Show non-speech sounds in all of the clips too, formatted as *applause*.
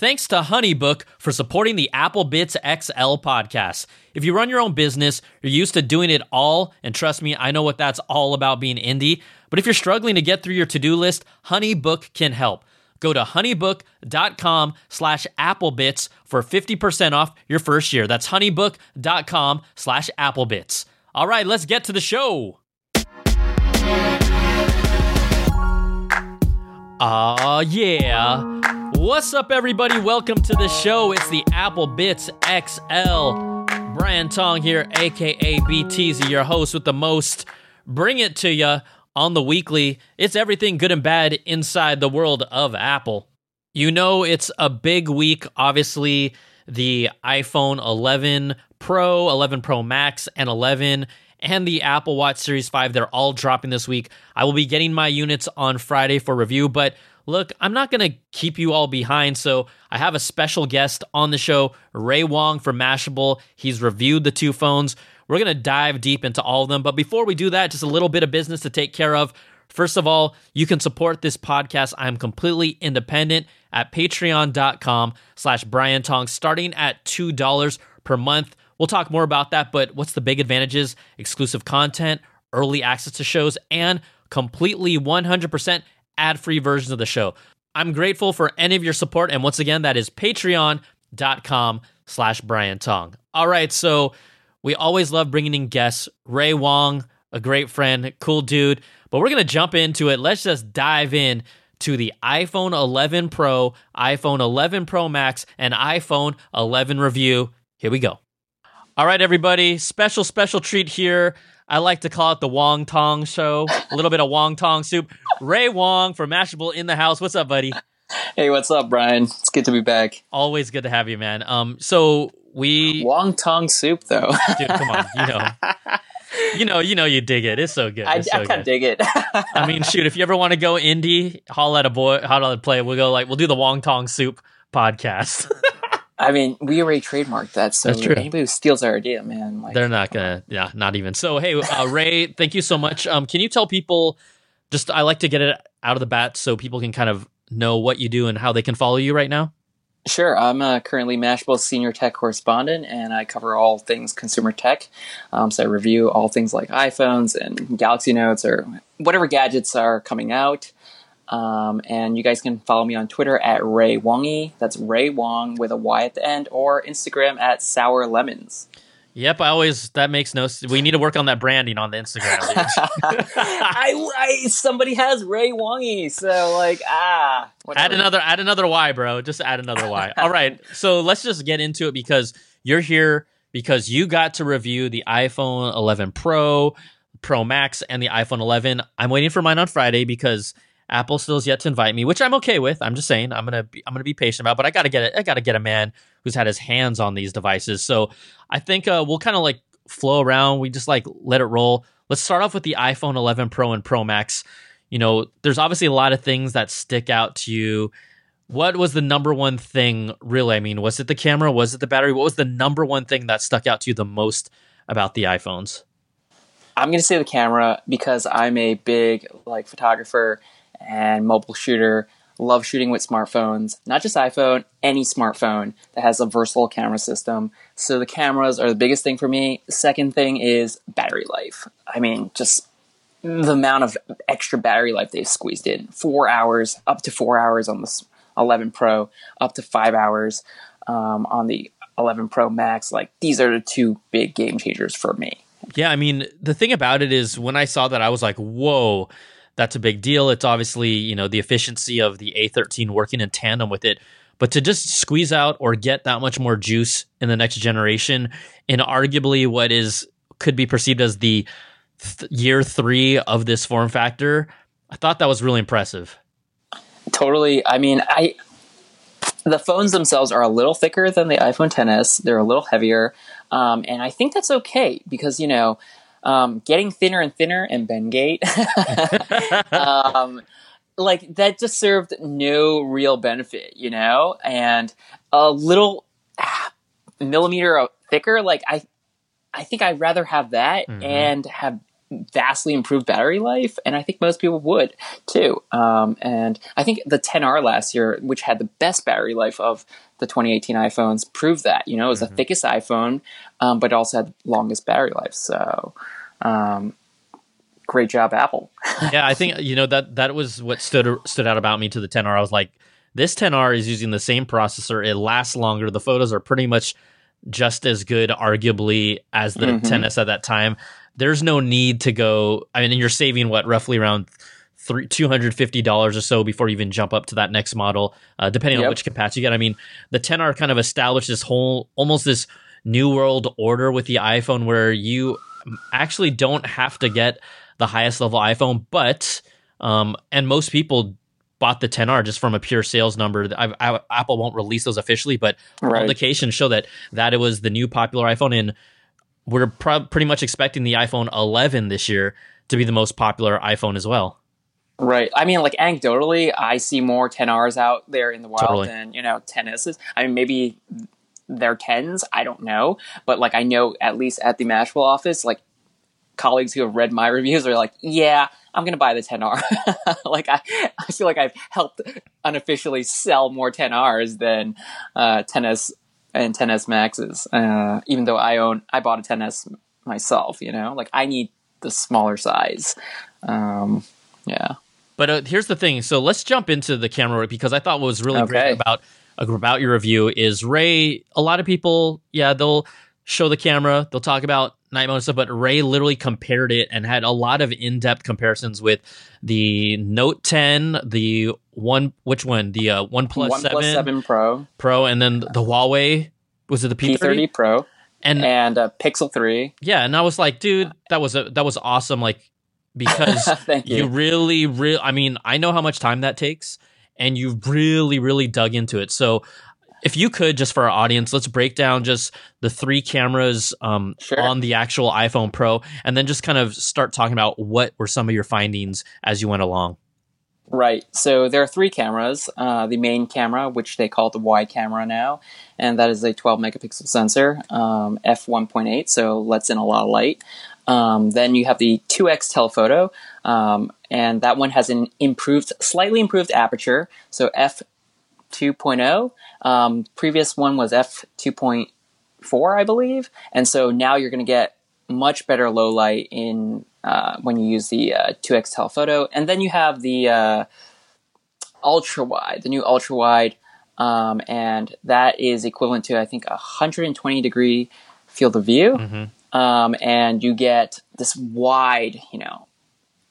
Thanks to Honeybook for supporting the Apple Bitz XL podcast. If you run your own business, you're used to doing it all, and trust me, I know what that's all about being indie. But if you're struggling to get through your to-do list, Honeybook can help. Go to honeybook.com slash applebitz for 50% off your first year. That's honeybook.com slash applebitz. All right, let's get to the show. Aw, uh, yeah. What's up, everybody? Welcome to the show. It's the Apple Bitz XL. Brian Tong here, aka BTZ, your host with the most. Bring it to you on the weekly. It's everything good and bad inside the world of Apple. You know, it's a big week. Obviously, the iPhone 11 Pro, 11 Pro Max, and 11 and the Apple Watch Series 5. They're all dropping this week. I will be getting my units on Friday for review, but look, I'm not going to keep you all behind. So I have a special guest on the show, Ray Wong from Mashable. He's reviewed the two phones. We're going to dive deep into all of them. But before we do that, just a little bit of business to take care of. First of all, you can support this podcast. I'm completely independent at patreon.com slash Brian Tong, starting at $2 per month. We'll talk more about that, but what's the big advantages? Exclusive content, early access to shows, and completely 100% ad-free versions of the show. I'm grateful for any of your support, and once again, that is patreon.com slash Brian Tong. All right, so we always love bringing in guests. Ray Wong, a great friend, cool dude. But we're going to jump into it. Let's just dive in to the iPhone 11 Pro, iPhone 11 Pro Max, and iPhone 11 review. Here we go. All right, everybody. Special, special treat here. I like to call it the Wong Tong Show. A little bit of Wong Tong soup. Ray Wong from Mashable in the house. What's up, buddy? Hey, what's up, Brian? It's good to be back. Always good to have you, man. Um, so we Wong Tong soup, though. *laughs* dude, come on, you know, *laughs* you know, you know, you dig it. It's so good. I, so I kind of dig it. *laughs* I mean, shoot, if you ever want to go indie, holla at a boy, holla at a play. We'll go like we'll do the Wong Tong soup podcast. I mean, we already trademarked that, so That's true. anybody who steals our idea, man, like they're not gonna, yeah, not even. So, hey, uh, Ray, *laughs* thank you so much. Um, can you tell people? Just I like to get it out of the bat so people can kind of know what you do and how they can follow you right now. Sure, I'm uh, currently Mashable senior tech correspondent, and I cover all things consumer tech. Um, so I review all things like iPhones and Galaxy Notes or whatever gadgets are coming out. Um, and you guys can follow me on Twitter at Ray Wongy. That's Ray Wong with a Y at the end, or Instagram at Sour Lemons. Yep, I always that makes no. We need to work on that branding on the Instagram. *laughs* I, I somebody has Ray Wongy, so like ah. Whatever. Add another, add another Y, bro. Just add another Y. *laughs* All right, so let's just get into it because you're here because you got to review the iPhone 11 Pro, Pro Max, and the iPhone 11. I'm waiting for mine on Friday because Apple still has yet to invite me, which I'm okay with. I'm just saying I'm gonna be, I'm gonna be patient about, but I gotta get it. I gotta get a man who's had his hands on these devices. So I think uh, we'll kind of like flow around. We just like let it roll. Let's start off with the iPhone 11 Pro and Pro Max. You know, there's obviously a lot of things that stick out to you. What was the number one thing, really? I mean, was it the camera? Was it the battery? What was the number one thing that stuck out to you the most about the iPhones? I'm gonna say the camera because I'm a big like photographer and mobile shooter. Love shooting with smartphones, not just iPhone, any smartphone that has a versatile camera system. So the cameras are the biggest thing for me. Second thing is battery life. I mean, just the amount of extra battery life they've squeezed in. Four hours, up to four hours on the 11 Pro, up to five hours um, on the 11 Pro Max. Like, these are the two big game changers for me. Yeah, I mean, the thing about it is when I saw that, I was like, whoa that's a big deal. It's obviously, you know, the efficiency of the A13 working in tandem with it. But to just squeeze out or get that much more juice in the next generation in arguably what is could be perceived as the th- year 3 of this form factor, I thought that was really impressive. Totally. I mean, I the phones themselves are a little thicker than the iPhone 10s. They're a little heavier. Um, and I think that's okay because, you know, um, getting thinner and thinner and Bendgate, *laughs* um, like that just served no real benefit, you know, and a little ah, millimeter thicker. Like I, I think I'd rather have that mm-hmm. and have vastly improved battery life, and I think most people would too. Um, and I think the 10R last year, which had the best battery life of the 2018 iPhones, proved that. You know, it was mm-hmm. the thickest iPhone, um, but it also had the longest battery life. So, um, great job, Apple. *laughs* yeah, I think you know that that was what stood stood out about me to the 10R. I was like, this 10R is using the same processor. It lasts longer. The photos are pretty much just as good, arguably, as the mm-hmm. 10s at that time there's no need to go. I mean, you're saving what roughly around three two hundred fifty dollars or so before you even jump up to that next model, uh, depending yep. on which capacity you get. I mean, the 10R kind of established this whole almost this new world order with the iPhone where you actually don't have to get the highest level iPhone, but um, and most people bought the 10R just from a pure sales number. I, I, Apple won't release those officially, but right. indications show that that it was the new popular iPhone. And we're pro- pretty much expecting the iPhone 11 this year to be the most popular iPhone as well. Right. I mean, like anecdotally, I see more 10Rs out there in the wild totally. than you know 10s. I mean, maybe they're 10s. I don't know, but like I know at least at the Mashable office, like colleagues who have read my *laughs* reviews are like, yeah, I'm gonna buy the 10R. *laughs* like I, I feel like I've helped unofficially sell more 10Rs than uh, 10s and 10s Maxes. Uh, even though I own, I bought a 10s myself. You know, like I need the smaller size. Um, yeah. But uh, here's the thing. So let's jump into the camera work because I thought what was really okay. great about about your review is Ray. A lot of people, yeah, they'll show the camera, they'll talk about night mode stuff, but Ray literally compared it and had a lot of in depth comparisons with the Note 10, the one, which one? The uh, One Plus One 7, Plus 7 Pro, Pro, and then the Huawei. Was it the P30, P30 Pro? And and uh, Pixel 3. Yeah, and I was like, dude, that was a, that was awesome. Like because *laughs* you. you really, really. I mean, I know how much time that takes, and you really, really dug into it. So if you could just for our audience let's break down just the three cameras um, sure. on the actual iphone pro and then just kind of start talking about what were some of your findings as you went along right so there are three cameras uh, the main camera which they call the y camera now and that is a 12 megapixel sensor um, f1.8 so lets in a lot of light um, then you have the 2x telephoto um, and that one has an improved slightly improved aperture so f 2.0. Um, previous one was f 2.4, I believe, and so now you're going to get much better low light in uh, when you use the uh, 2x telephoto, and then you have the uh, ultra wide, the new ultra wide, um, and that is equivalent to I think 120 degree field of view, mm-hmm. Um, and you get this wide, you know,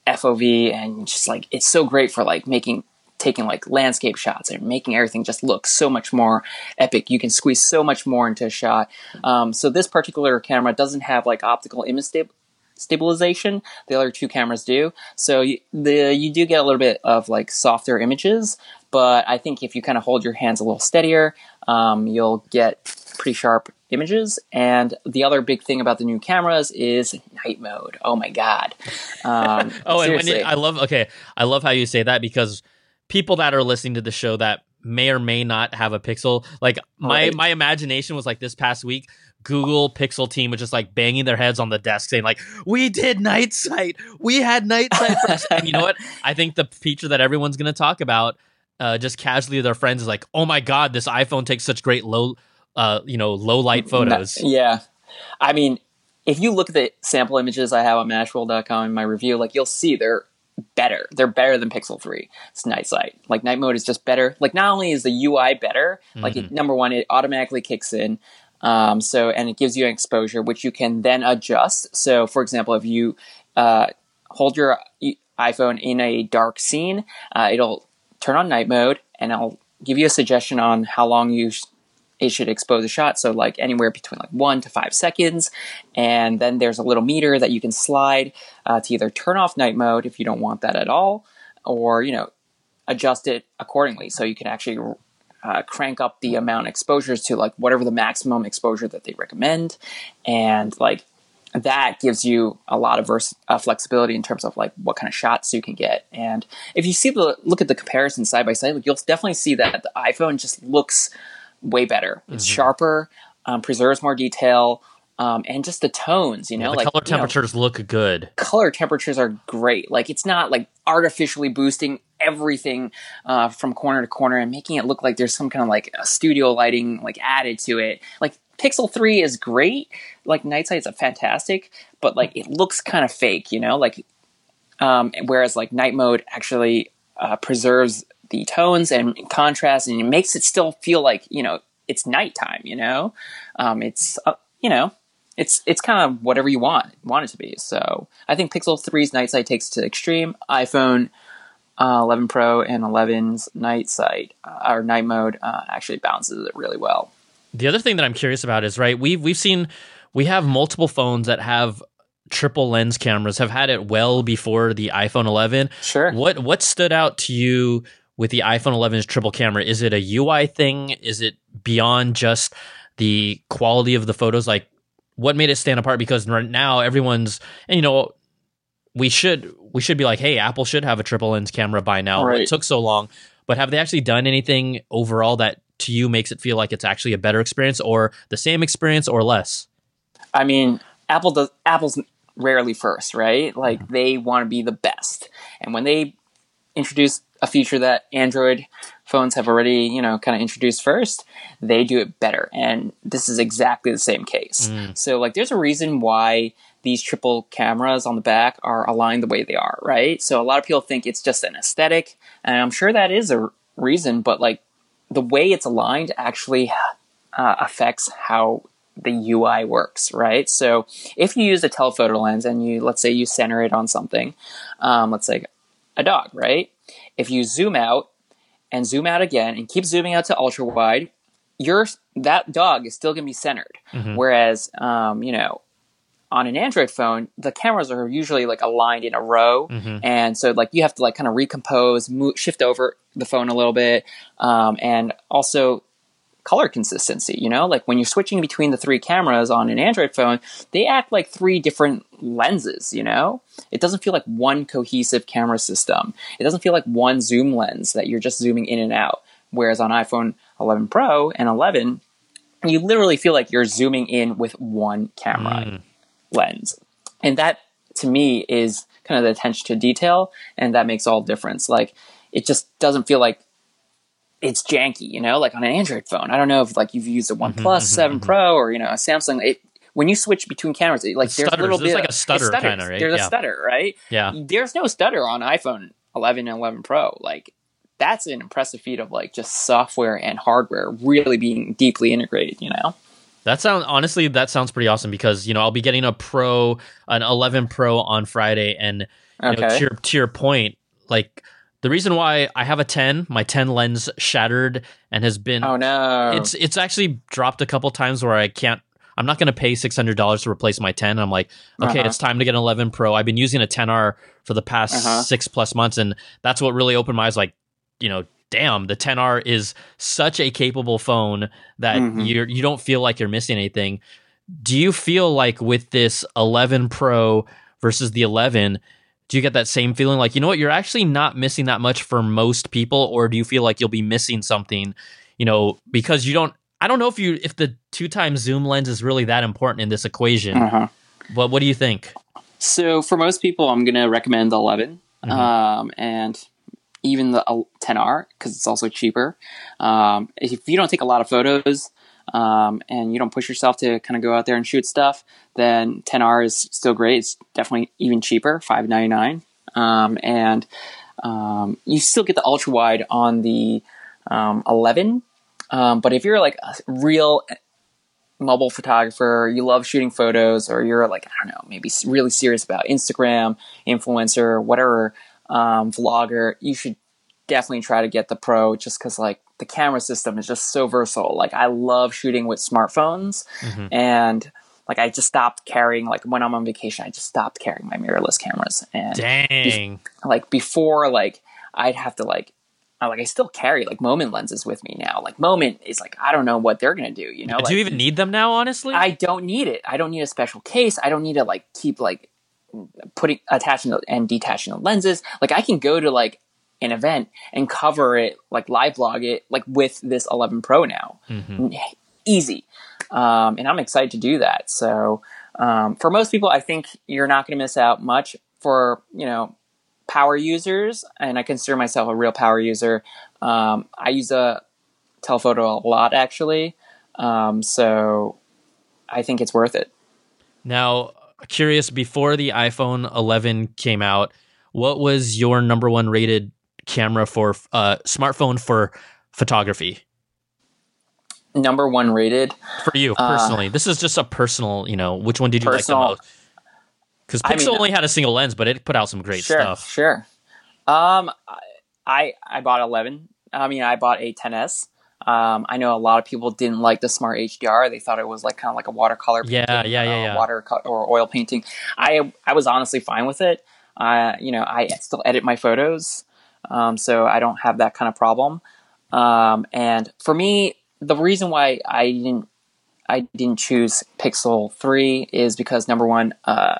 FOV, and just like it's so great for like making taking like landscape shots and making everything just look so much more epic. You can squeeze so much more into a shot. Um, so this particular camera doesn't have like optical image stab- stabilization. The other two cameras do. So you, the you do get a little bit of like softer images, but I think if you kind of hold your hands a little steadier, um, you'll get pretty sharp images. And the other big thing about the new cameras is night mode. Oh my god! Um, *laughs* oh, and you, I love okay, I love how you say that because people that are listening to the show that may or may not have a Pixel, like my right. my imagination was like this past week. Google Pixel team was just like banging their heads on the desk saying like, "We did night sight. We had night sight." First. and you know what? *laughs* I think the feature that everyone's going to talk about, uh, just casually with their friends, is like, "Oh my god, this iPhone takes such great low, uh, you know, low light photos." Yeah, I mean, if you look at the sample images I have on Mashable.com in my review, like you'll see they're better. They're better than Pixel 3. It's night sight. Like night mode is just better. Like not only is the UI better, mm-hmm. like it, mm-hmm. number one, it automatically kicks in. Um, so and it gives you an exposure which you can then adjust. So for example, if you uh, hold your iPhone in a dark scene, uh, it'll turn on night mode and it'll give you a suggestion on how long you sh- it should expose a shot. So like anywhere between like one to five seconds. And then there's a little meter that you can slide uh, to either turn off night mode if you don't want that at all, or, you know, adjust it accordingly. So you can actually uh, crank up the amount of exposures to like whatever the maximum exposure that they recommend. And like that gives you a lot of vers- uh, flexibility in terms of like what kind of shots you can get. And if you see the look at the comparison side by side, like, you'll definitely see that the iPhone just looks way better. It's mm-hmm. sharper, um, preserves more detail, um, and just the tones. You know, the like color you know, temperatures look good. color temperatures are great. Like it's not like artificially boosting everything uh, from corner to corner and making it look like there's some kind of like a studio lighting like added to it. Like Pixel 3 is great. Like Night Sight's a fantastic, but like it looks kind of fake, you know? Like um, whereas like night mode actually uh, preserves the tones and contrast and it makes it still feel like, you know, it's nighttime, you know? Um, it's uh, you know, it's it's kind of whatever you want want it to be. So I think Pixel 3's night sight takes it to extreme. iPhone uh, 11 Pro and 11's night sight uh, or night mode uh, actually balances it really well. The other thing that I'm curious about is right. We've we've seen we have multiple phones that have triple lens cameras. Have had it well before the iPhone 11. Sure. What what stood out to you with the iPhone 11's triple camera? Is it a UI thing? Is it beyond just the quality of the photos? Like, what made it stand apart? Because right now everyone's and you know we should we should be like, hey, Apple should have a triple lens camera by now. Right. It took so long, but have they actually done anything overall that to you makes it feel like it's actually a better experience, or the same experience, or less? I mean, Apple does Apple's rarely first, right? Like they want to be the best. And when they introduce a feature that Android phones have already, you know, kind of introduced first, they do it better. And this is exactly the same case. So like there's a reason why these triple cameras on the back are aligned the way they are, right? So a lot of people think it's just an aesthetic, and I'm sure that is a reason, but like the way it's aligned actually uh, affects how the UI works, right? So if you use a telephoto lens and you, let's say you center it on something, um, let's say a dog, right? If you zoom out and zoom out again and keep zooming out to ultra wide, your that dog is still going to be centered. Whereas, um, you know, on an Android phone, the cameras are usually like aligned in a row, and so like you have to like kind of recompose, move, shift over the phone a little bit, um, and also color consistency. You know, like when you're switching between the three cameras on an Android phone, they act like three different lenses. You know, it doesn't feel like one cohesive camera system. It doesn't feel like one zoom lens that you're just zooming in and out. Whereas on iPhone 11 Pro and 11, you literally feel like you're zooming in with one camera mm. lens. And that to me is kind of the attention to detail and that makes all difference. Like it just doesn't feel like it's janky, you know, like on an Android phone. I don't know if like you've used a Mm-hmm, OnePlus 7 Pro or, you know, a Samsung. It, when you switch between cameras, it, like It there's a little There's bit like a of- stutter kinda, right? There's Yeah. a stutter, right? Yeah. There's no stutter on iPhone 11 and 11 Pro. Like that's an impressive feat of like just software and hardware really being deeply integrated, you know? That sounds honestly that sounds pretty awesome because you know I'll be getting a Pro, an 11 Pro on Friday, and you know, to your to your point, like the reason why I have a 10, my 10 lens shattered and has been Oh no. it's it's actually dropped a couple times where I can't. I'm not going to pay six hundred dollars to replace my 10. I'm like, okay, Uh-huh. it's time to get an 11 Pro. I've been using a 10R for the past Uh-huh. six plus months, and that's what really opened my eyes. Like, you know, damn, the 10R is such a capable phone that Mhm. you you don't feel like you're missing anything. Do you feel like with this 11 Pro versus the 11? Do you get that same feeling like, you know what, you're actually not missing that much for most people, or do you feel like you'll be missing something, you know, because you don't I don't know if you if the two times zoom lens is really that important in this equation. uh-huh. But what do you think? So for most people, I'm going to recommend the 11 Mhm. um, and even the uh, 10R because it's also cheaper. Um, if you don't take a lot of photos um, and you don't push yourself to kind of go out there and shoot stuff, then 10R is still great. It's definitely even cheaper, five ninety nine, um, and um, you still get the ultra wide on the um, 11. Um, but if you're like a real mobile photographer, you love shooting photos, or you're like, I don't know, maybe really serious about Instagram, influencer, whatever, um, vlogger, you should definitely try to get the pro just because, like, the camera system is just so versatile. Like, I love shooting with smartphones, Mhm. and like, I just stopped carrying, like, when I'm on vacation, I just stopped carrying my mirrorless cameras. And Dang. like before like i'd have to like I, like i still carry like moment lenses with me now like moment is like i don't know what they're gonna do you know do like, you even need them now, honestly? i don't need it i don't need a special case i don't need to like keep like putting attaching the, and detaching the lenses like i can go to like an event and cover it like live blog it like with this 11 pro now Mhm. easy um, and I'm excited to do that. So um, for most people, I think you're not going to miss out much. For you know power users, and I consider myself a real power user. Um, I use a telephoto a lot actually, um, so I think it's worth it. Now, curious, before the iPhone 11 came out, what was your number one rated camera for uh, smartphone for photography? Number one rated for you uh, personally. Uh, this is just a personal, you know, which one did you personal, like the most? Because Pixel I mean, only had a single lens, but it put out some great sure, stuff. Sure. Um, I I bought 11. I mean, I bought a 10s. Um, I know a lot of people didn't like the Smart HDR. They thought it was like kind of like a watercolor. Yeah, painting, yeah, yeah, uh, yeah. Water or oil painting. I I was honestly fine with it. Uh, you know, I still edit my photos, um, so I don't have that kind of problem. Um, and for me, the reason why I didn't I didn't choose Pixel Three is because number one, uh,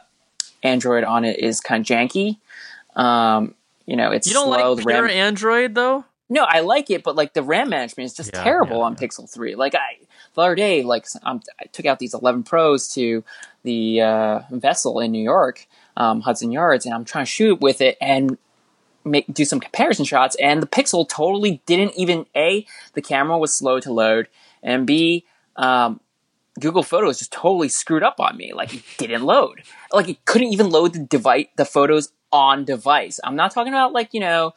Android on it is kind of janky. Um, you know, it's you don't slow. like pure RAM- Android though. No, I like it, but like the RAM management is just yeah, terrible yeah, on yeah. Pixel Three. Like I the other day, like I'm, i took out these 11 Pros to the uh, vessel in New York, um, Hudson Yards, and I'm trying to shoot with it and make do some comparison shots, and the Pixel totally didn't even a the camera was slow to load, and b um, Google Photos just totally screwed up on me. Like it didn't load. Like it couldn't even load the device, the photos on device. I'm not talking about like you know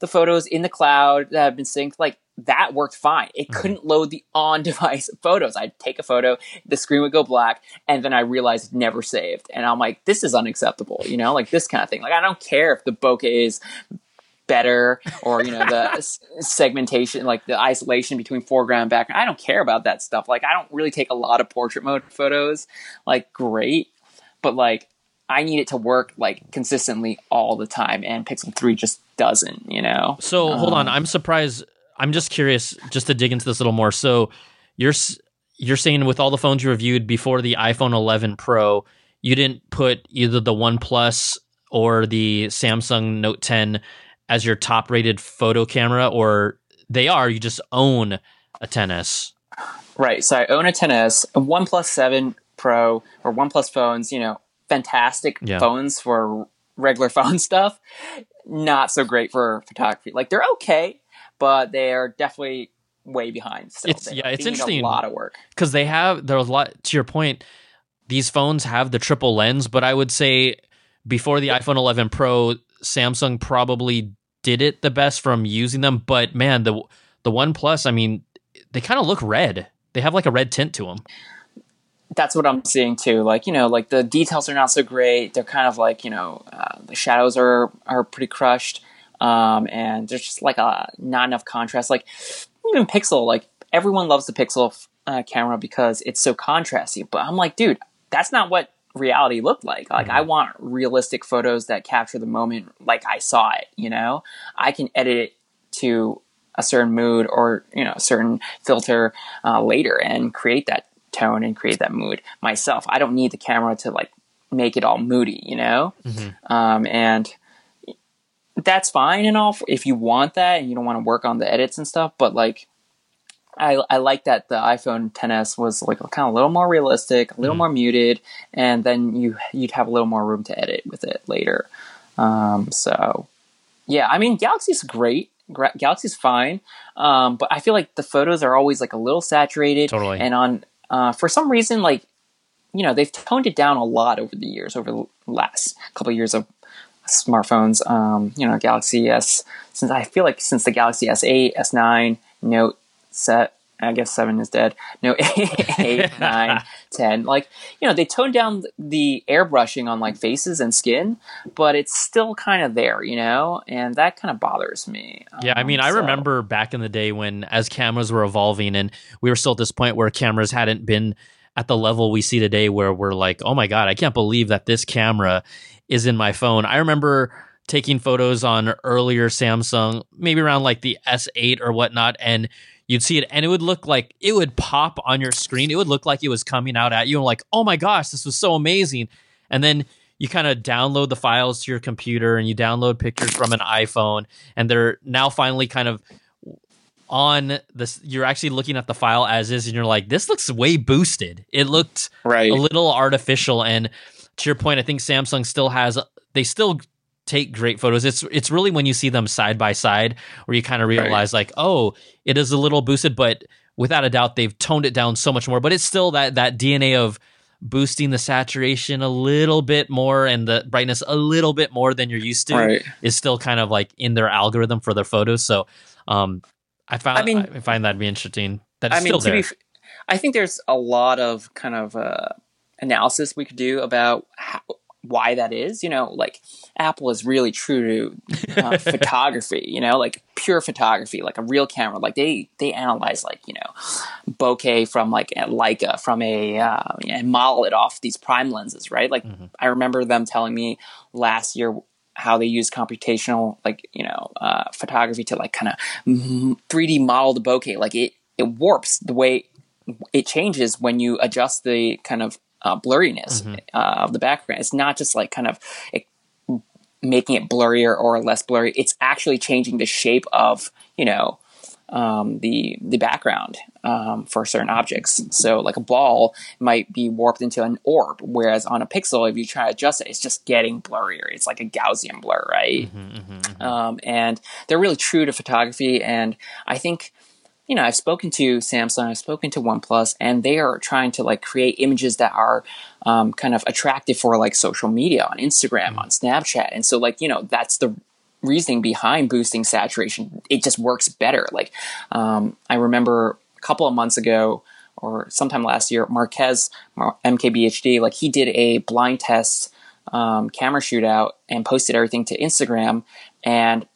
the photos in the cloud that have been synced, like that worked fine. It mm-hmm. couldn't load the *laughs* on device photos. I'd take a photo, the screen would go black, and then I realized never saved. And I'm like, this is unacceptable, you know, like this kind of thing. Like, I don't care if the bokeh is better or, you know, the *laughs* segmentation, like the isolation between foreground and background. I don't care about that stuff. Like, I don't really take a lot of portrait mode photos, like, great. But, like, I need it to work like consistently all the time, and Pixel Three just doesn't. You know. So um, hold on, um, I'm surprised. I'm just curious, just to dig into this a little more. So you're you're saying with all the phones you reviewed before the iPhone 11 Pro, you didn't put either the One Plus or the Samsung Note 10 as your top rated photo camera, or they are. You just own a 10s. Right. So I own a 10s, a One Plus 7 Pro, or One Plus phones. You know, fantastic yeah. phones for regular *laughs* phone stuff. Not so great for photography. Like they're okay, but they are definitely way behind. Still. It's they, yeah, it's interesting. A lot of work because they have there's a lot. To your point, these phones have the triple lens, but I would say before the iPhone 11 Pro, Samsung probably did it the best from using them. But man, the the One Plus, I mean, they kind of look red. They have like a red tint to them that's what I'm seeing too. Like you know, like the details are not so great. They're kind of like you know, uh, the shadows are are pretty crushed, um, and there's just like a not enough contrast. Like even Pixel, like everyone loves the Pixel uh, camera because it's so contrasty. But I'm like, dude, that's not what reality looked like. Like I mm-hmm. want realistic photos that capture the moment like I saw it. You know, I can edit it to a certain mood or you know a certain filter uh, later and create that tone and create that mood myself. I don't need the camera to like make it all moody, you know? Mm-hmm. Um, and that's fine and all if you want that and you don't want to work on the edits and stuff, but like, I, I like that the iPhone 10s was like kind of a little more realistic, a little mm-hmm. more muted, and then you you'd have a little more room to edit with it later. Um, so, yeah, I mean, Galaxy's great. Galaxy's fine, um, but I feel like the photos are always like a little saturated. Totally. And on uh, for some reason, like you know, they've toned it down a lot over the years, over the last couple of years of smartphones. Um, you know, Galaxy S. Since I feel like since the Galaxy S8, S9, Note set, I guess seven is dead. No, *laughs* eight, *laughs* nine, ten. Like you know, they toned down the airbrushing on like faces and skin, but it's still kind of there, you know, and that kind of bothers me. Yeah, um, I mean, I remember back in the day when as cameras were evolving, and we were still at this point where cameras hadn't been at the level we see today, where we're like, oh my god, I can't believe that this camera is in my phone. I remember taking photos on earlier Samsung, maybe around like the S8 or whatnot, and you'd see it and it would look like it would pop on your screen. It would look like it was coming out at you and like, oh my gosh, this was so amazing. And then you kind of download the files to your computer and you download pictures from an iPhone and they're now finally kind of on this you're actually looking at the file as is and you're like this looks way boosted it looked right. a little artificial and to your point i think samsung still has they still take great photos it's it's really when you see them side by side where you kind of realize right. like oh it is a little boosted but without a doubt they've toned it down so much more but it's still that that dna of boosting the saturation a little bit more and the brightness a little bit more than you're used to right. is still kind of like in their algorithm for their photos so um I found. I mean, I find that to be interesting. That I mean, still there. Be, I think there's a lot of kind of uh, analysis we could do about how, why that is. You know, like Apple is really true to uh, *laughs* photography. You know, like pure photography, like a real camera. Like they they analyze like you know bokeh from like a Leica from a uh, and model it off these prime lenses, right? Like mm-hmm. I remember them telling me last year how they use computational like you know uh, photography to like kind of 3D model the bokeh. Like it it warps the way it changes when you adjust the kind of uh, blurriness mm-hmm. uh, of the background. It's not just like kind of it, making it blurrier or less blurry. It's actually changing the shape of you know um, the the background um, for certain objects. So, like a ball might be warped into an orb, whereas on a pixel, if you try to adjust it, it's just getting blurrier. It's like a Gaussian blur, right? Mm-hmm, mm-hmm, mm-hmm. Um, and they're really true to photography. And I think, you know, I've spoken to Samsung, I've spoken to OnePlus, and they are trying to like create images that are um, kind of attractive for like social media on Instagram, mm-hmm. on Snapchat. And so, like, you know, that's the reasoning behind boosting saturation. It just works better. Like um, I remember a couple of months ago or sometime last year, Marques MKBHD, like he did a blind test um, camera shootout and posted everything to Instagram, and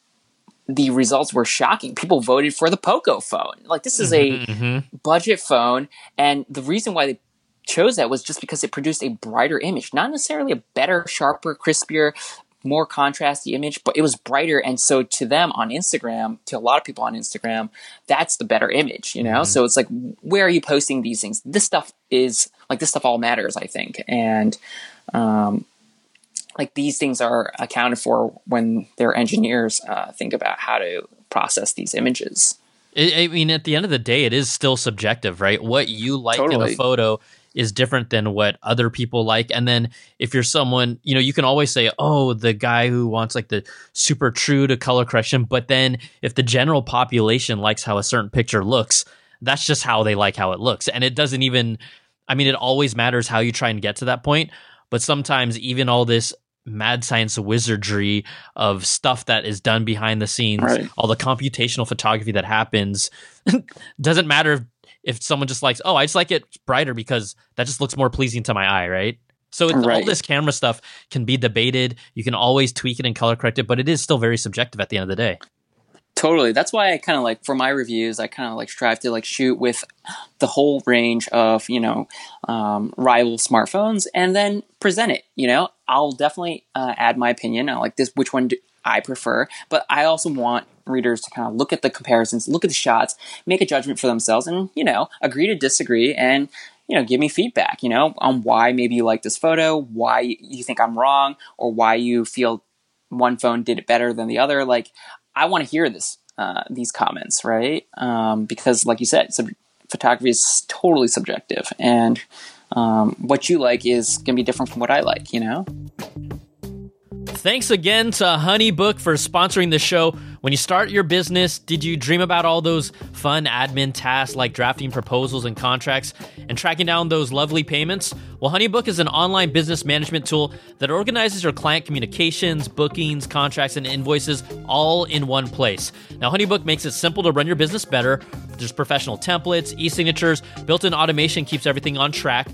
the results were shocking. People voted for the Poco phone. Like this is a mm-hmm, mm-hmm. budget phone, and the reason why they chose that was just because it produced a brighter image, not necessarily a better, sharper, crispier, more contrasty image, but it was brighter. And so to them on Instagram, to a lot of people on Instagram, that's the better image, you know? Mm-hmm. So it's like, where are you posting these things? This stuff is like, this stuff all matters, I think. And, um, like these things are accounted for when their engineers uh, think about how to process these images. I mean, at the end of the day, it is still subjective, right? What you like totally. in a photo is different than what other people like. And then if you're someone, you know, you can always say, oh, the guy who wants like the super true to color correction. But then if the general population likes how a certain picture looks, that's just how they like how it looks. And it doesn't even, I mean, it always matters how you try and get to that point. But sometimes even all this mad science wizardry of stuff that is done behind the scenes, right. all the computational photography that happens, *laughs* doesn't matter if someone just likes, oh, I just like it brighter because that just looks more pleasing to my eye, right? So right. all this camera stuff can be debated. You can always tweak it and color correct it, but it is still very subjective at the end of the day. Totally. That's why I kind of like for my reviews, I kind of like strive to like shoot with the whole range of you know um, rival smartphones, and then present it. You know, I'll definitely uh, add my opinion I like this, which one do I prefer, but I also want readers to kind of look at the comparisons, look at the shots, make a judgment for themselves, and you know, agree to disagree, and you know, give me feedback, you know, on why maybe you like this photo, why you think I'm wrong, or why you feel one phone did it better than the other. Like, I want to hear this, uh, these comments, right? Um, because, like you said, sub- photography is totally subjective, and um, what you like is going to be different from what I like, you know. Thanks again to Honeybook for sponsoring the show. When you start your business, did you dream about all those fun admin tasks like drafting proposals and contracts and tracking down those lovely payments? Well, Honeybook is an online business management tool that organizes your client communications, bookings, contracts, and invoices all in one place. Now, Honeybook makes it simple to run your business better. There's professional templates, e signatures, built in automation keeps everything on track.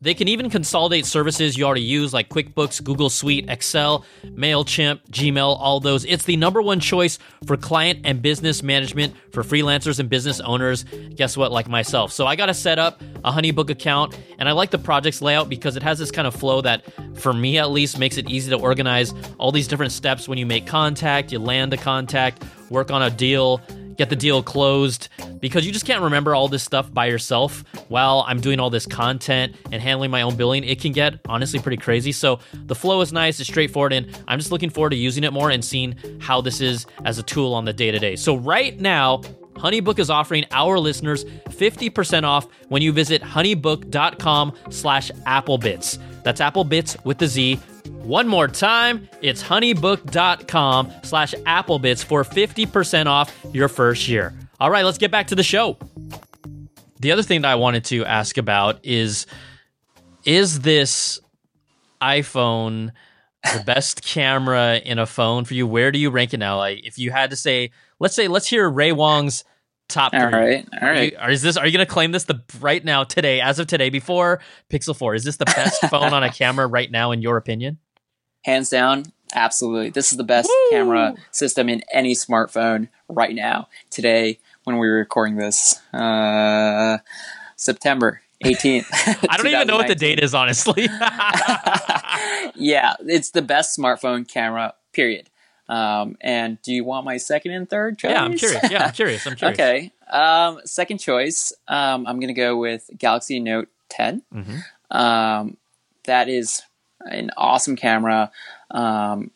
They can even consolidate services you already use like QuickBooks, Google Suite, Excel, MailChimp, Gmail, all those. It's the number one choice for client and business management for freelancers and business owners. Guess what? Like myself. So I got to set up a Honeybook account and I like the project's layout because it has this kind of flow that, for me at least, makes it easy to organize all these different steps when you make contact, you land a contact, work on a deal get the deal closed because you just can't remember all this stuff by yourself while I'm doing all this content and handling my own billing. It can get honestly pretty crazy. So the flow is nice, it's straightforward, and I'm just looking forward to using it more and seeing how this is as a tool on the day to day. So right now, HoneyBook is offering our listeners 50% off when you visit honeybook.com slash applebitz. That's applebitz with the Z. One more time, it's honeybook.com slash applebitz for 50% off your first year. All right, let's get back to the show. The other thing that I wanted to ask about is is this iPhone the *laughs* best camera in a phone for you? Where do you rank it now? Like if you had to say, let's say let's hear Ray Wong's top All three. right, all Are you, is this are you going to claim this the right now today as of today before Pixel 4? Is this the best *laughs* phone on a camera right now in your opinion? Hands down, absolutely. This is the best Woo! camera system in any smartphone right now. Today, when we were recording this, uh, September 18th. *laughs* I don't even know what the *laughs* date is honestly. *laughs* yeah, it's the best smartphone camera, period. Um, and do you want my second and third choice? yeah, I'm curious. Yeah, I'm curious. I'm curious. Okay. Um, second choice, um, I'm going to go with Galaxy Note 10. Mhm. Um, that is an awesome camera. Um,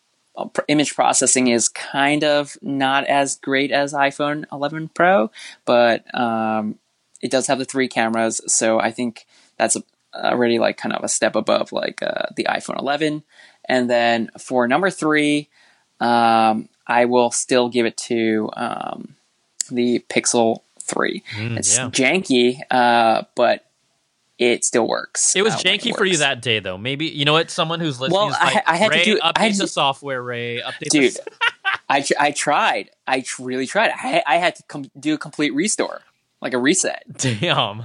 image processing is kind of not as great as iPhone 11 Pro, but um, it does have the three cameras, so I think that's already like kind of a step above like uh, the iPhone 11. And then for number three, um, I will still give it to um, the Pixel 3. Mm, it's yeah. janky, uh, but it still works. It was uh, janky for you that day, though. Maybe you know what? Someone who's listening Well, is I like, ha- I had to do- update I had to, the software. Ray, update Dude, the *laughs* I, tr- I tried. I tr- really tried. I, I had to com- do a complete restore, like a reset. Damn.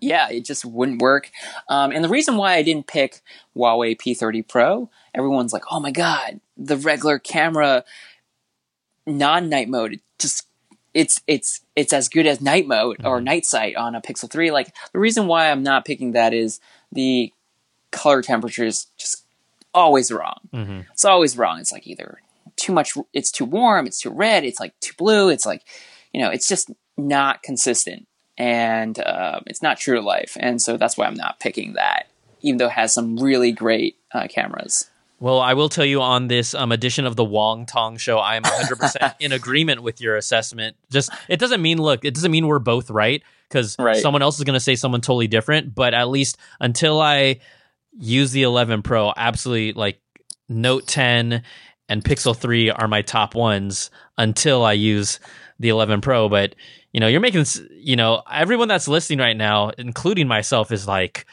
yeah, it just wouldn't work. Um, and the reason why I didn't pick Huawei P30 Pro, everyone's like, "Oh my god, the regular camera, non-night mode, it just it's it's it's as good as night mode or night sight on a Pixel 3." Like the reason why I'm not picking that is the color temperature is just always wrong. hmm It's always wrong. It's like either too much, it's too warm, it's too red, it's like too blue. It's like, you know, it's just not consistent and uh, it's not true to life. And so that's why I'm not picking that, even though it has some really great uh, cameras. Well, I will tell you on this um, edition of the Wong Tong Show, I am 100% *laughs* in agreement with your assessment. Just it doesn't mean look, it doesn't mean we're both right because Right. someone else is going to say someone totally different. But at least until I use the 11 Pro, absolutely like Note 10 and Pixel 3 are my top ones until I use the 11 Pro. But you know, you're making s- you know everyone that's listening right now, including myself, is like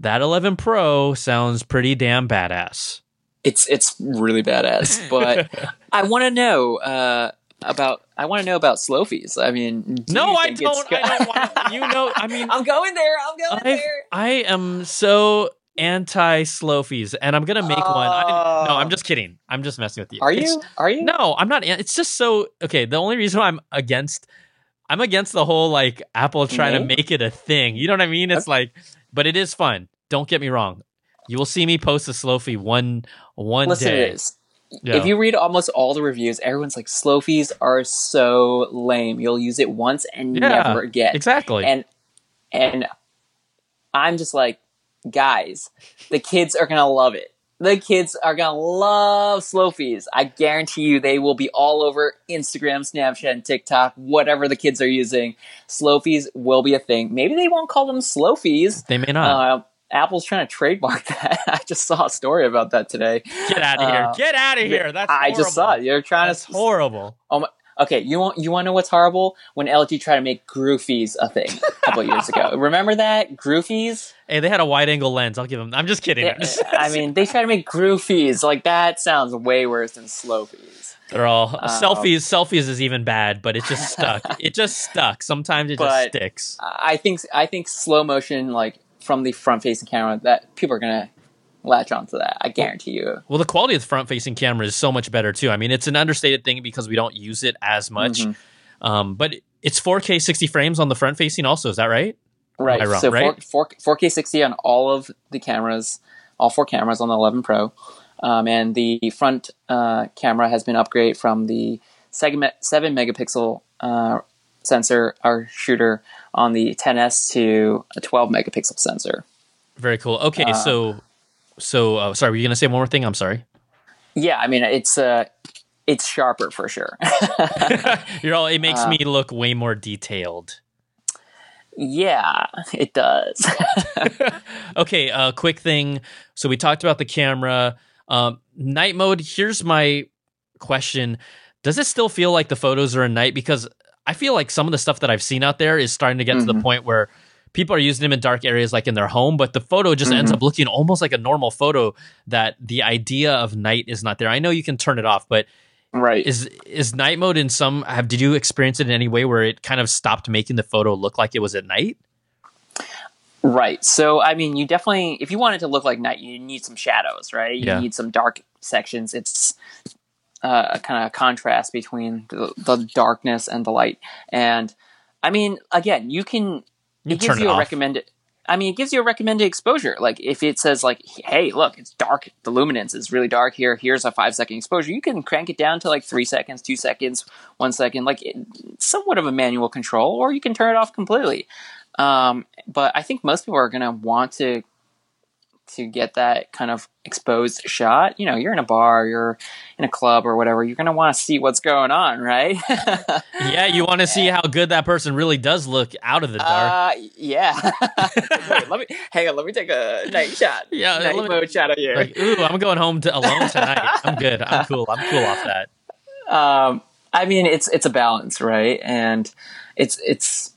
that 11 Pro sounds pretty damn badass. It's it's really badass. *laughs* But I want to know uh, about I want to know about slofies. I mean, do No, you I don't. go- I don't want. You know, I mean, *laughs* I'm going there. I'm going I there. I am so anti slofies, and I'm gonna make one. I, no, I'm just kidding. I'm just messing with you. Are It's- you? Are you? No, I'm not. It's just so okay. The only reason I'm against, I'm against the whole like Apple trying to make it a thing. You know what I mean? It's like, but it is fun. Don't get me wrong. You will see me post a slofie one one Listen day. to this. Yeah. If you read almost all the reviews, everyone's like, slofies are so lame. You'll use it once and Yeah, never again. exactly. And and I'm just like, guys, the kids are gonna love it. The kids are gonna love slofies. I guarantee you they will be all over Instagram, Snapchat, and TikTok, whatever the kids are using. Slofies will be a thing. Maybe they won't call them slofies. they may not. Uh, Apple's trying to trademark *laughs* that. I just saw a story about that today. Get out of here. uh, Get out of here. That's I just saw horrible. it. You're trying That's to horrible. Okay, you want you want to know what's horrible? When LG tried to make Groofies a thing a couple years ago. *laughs* Remember that Groofies? Hey, they had a wide angle lens. I'll give them. I'm just kidding. Yeah, *laughs* I mean, they tried to make Groofies. Like that sounds way worse than slofies. they're all Uh, selfies. Selfies is even bad, but it just stuck. it just stuck. Sometimes it just sticks. I think I think slow motion, like from the front facing camera, that people are gonna latch onto that. I guarantee you. Well, the quality of the front facing camera is so much better too. I mean, it's an understated thing because we don't use it as much. Mhm. Um, but it's 4K 60 frames on the front facing, also. Is that right? Right. Wrong, so right? 4, 4, 4K 60 on all of the cameras, all four cameras on the 11 Pro. Um, and the front uh, camera has been upgraded from the segment 7 megapixel uh, sensor our shooter on the 10S to a 12 megapixel sensor. Very cool. Okay, Uh, so so uh, sorry, were you gonna say one more thing? I'm sorry. Yeah, I mean it's uh, it's sharper for sure. *laughs* You're all. It makes Uh, me look way more detailed. yeah, it does. *laughs* Okay, uh, quick thing. So we talked about the camera. Um, night mode. Here's my question: Does it still feel like the photos are in night? Because I feel like some of the stuff that I've seen out there is starting to get to the Mhm. point where people are using them in dark areas, like in their home, but the photo just ends Mhm. up looking almost like a normal photo. That the idea of night is not there. I know you can turn it off, but right. is is night mode in some? Have did you experience it in any way where it kind of stopped making the photo look like it was at night? Right. So, I mean, you definitely, if you want it to look like night, you need some shadows, right? You Yeah. need some dark sections. It's uh, a kind of contrast between the, the darkness and the light. And I mean, again, you can, You it gives turn it you a off. recommended, I mean, it gives you a recommended exposure. Like if it says like, hey, look, it's dark. The luminance is really dark here. Here's a five second exposure. You can crank it down to like three seconds, two seconds, one second, like it, somewhat of a manual control, or you can turn it off completely. Um, but I think most people are going to want to to get that kind of exposed shot. You know, you're in a bar, you're in a club or whatever. You're going to want to see what's going on, right? *laughs* Yeah, you want to see how good that person really does look out of the dark. Uh, yeah. Wait, *laughs* let me hang on. Let me take a night shot. Yeah, night let me- mode shot of here. like, ooh, I'm going home to alone tonight. I'm good. I'm *laughs* cool. I'm cool off that. um, I mean, it's it's a balance, right? And it's it's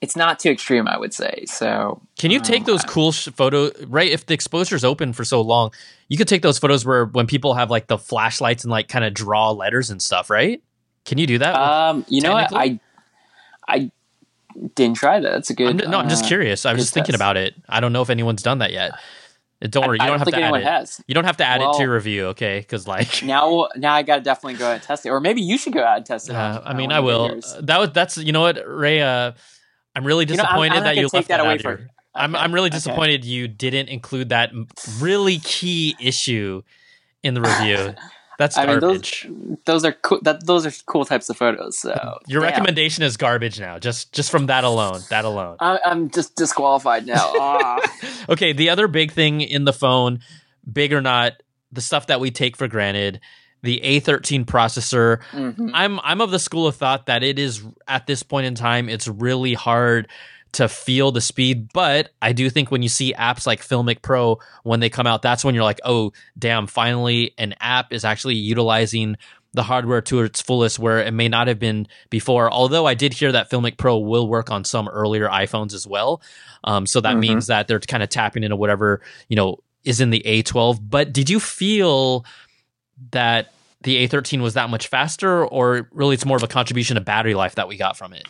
it's not too extreme, I would say. So Can you take those cool sh- photo right? If the exposure's open for so long, you could take those photos where when people have like the flashlights and like kind of draw letters and stuff, right? Can you do that? Um, you know what? I I didn't try that. That's a good. I'm, no, I'm just uh, curious. I was just thinking test. about it. I don't know if anyone's done that yet. Uh, Don't worry, you don't, don't have to add it. has. You don't have to add it to your review, okay? Because like, *laughs* Now, now I got to definitely go out and test it, or maybe you should go out and test it. uh, I mean, one I will. Uh, That was that's you know what, Ray. Uh, I'm really You know, I'm- disappointed I'm that you left that away from- here. I'm I'm really okay. disappointed you didn't include that really key issue in the *laughs* review. That's I mean, those garbage. those are cool. That those are cool types of photos. So *laughs* Your damn. recommendation is garbage now. Just just from that alone. That alone. I, I'm just disqualified now. *laughs* Ah. okay, the other big thing in the phone, big or not, the stuff that we take for granted, the A13 processor. Mhm. I'm I'm of the school of thought that it is at this point in time it's really hard to feel the speed, but I do think when you see apps like Filmic Pro when they come out, that's when you're like, "Oh, damn, finally an app is actually utilizing the hardware to its fullest where it may not have been before." Although I did hear that Filmic Pro will work on some earlier iPhones as well. Um, so that Mhm. means that they're kind of tapping into whatever, you know, is in the A12. But did you feel that the A13 was that much faster, or really it's more of a contribution to battery life that we got from it?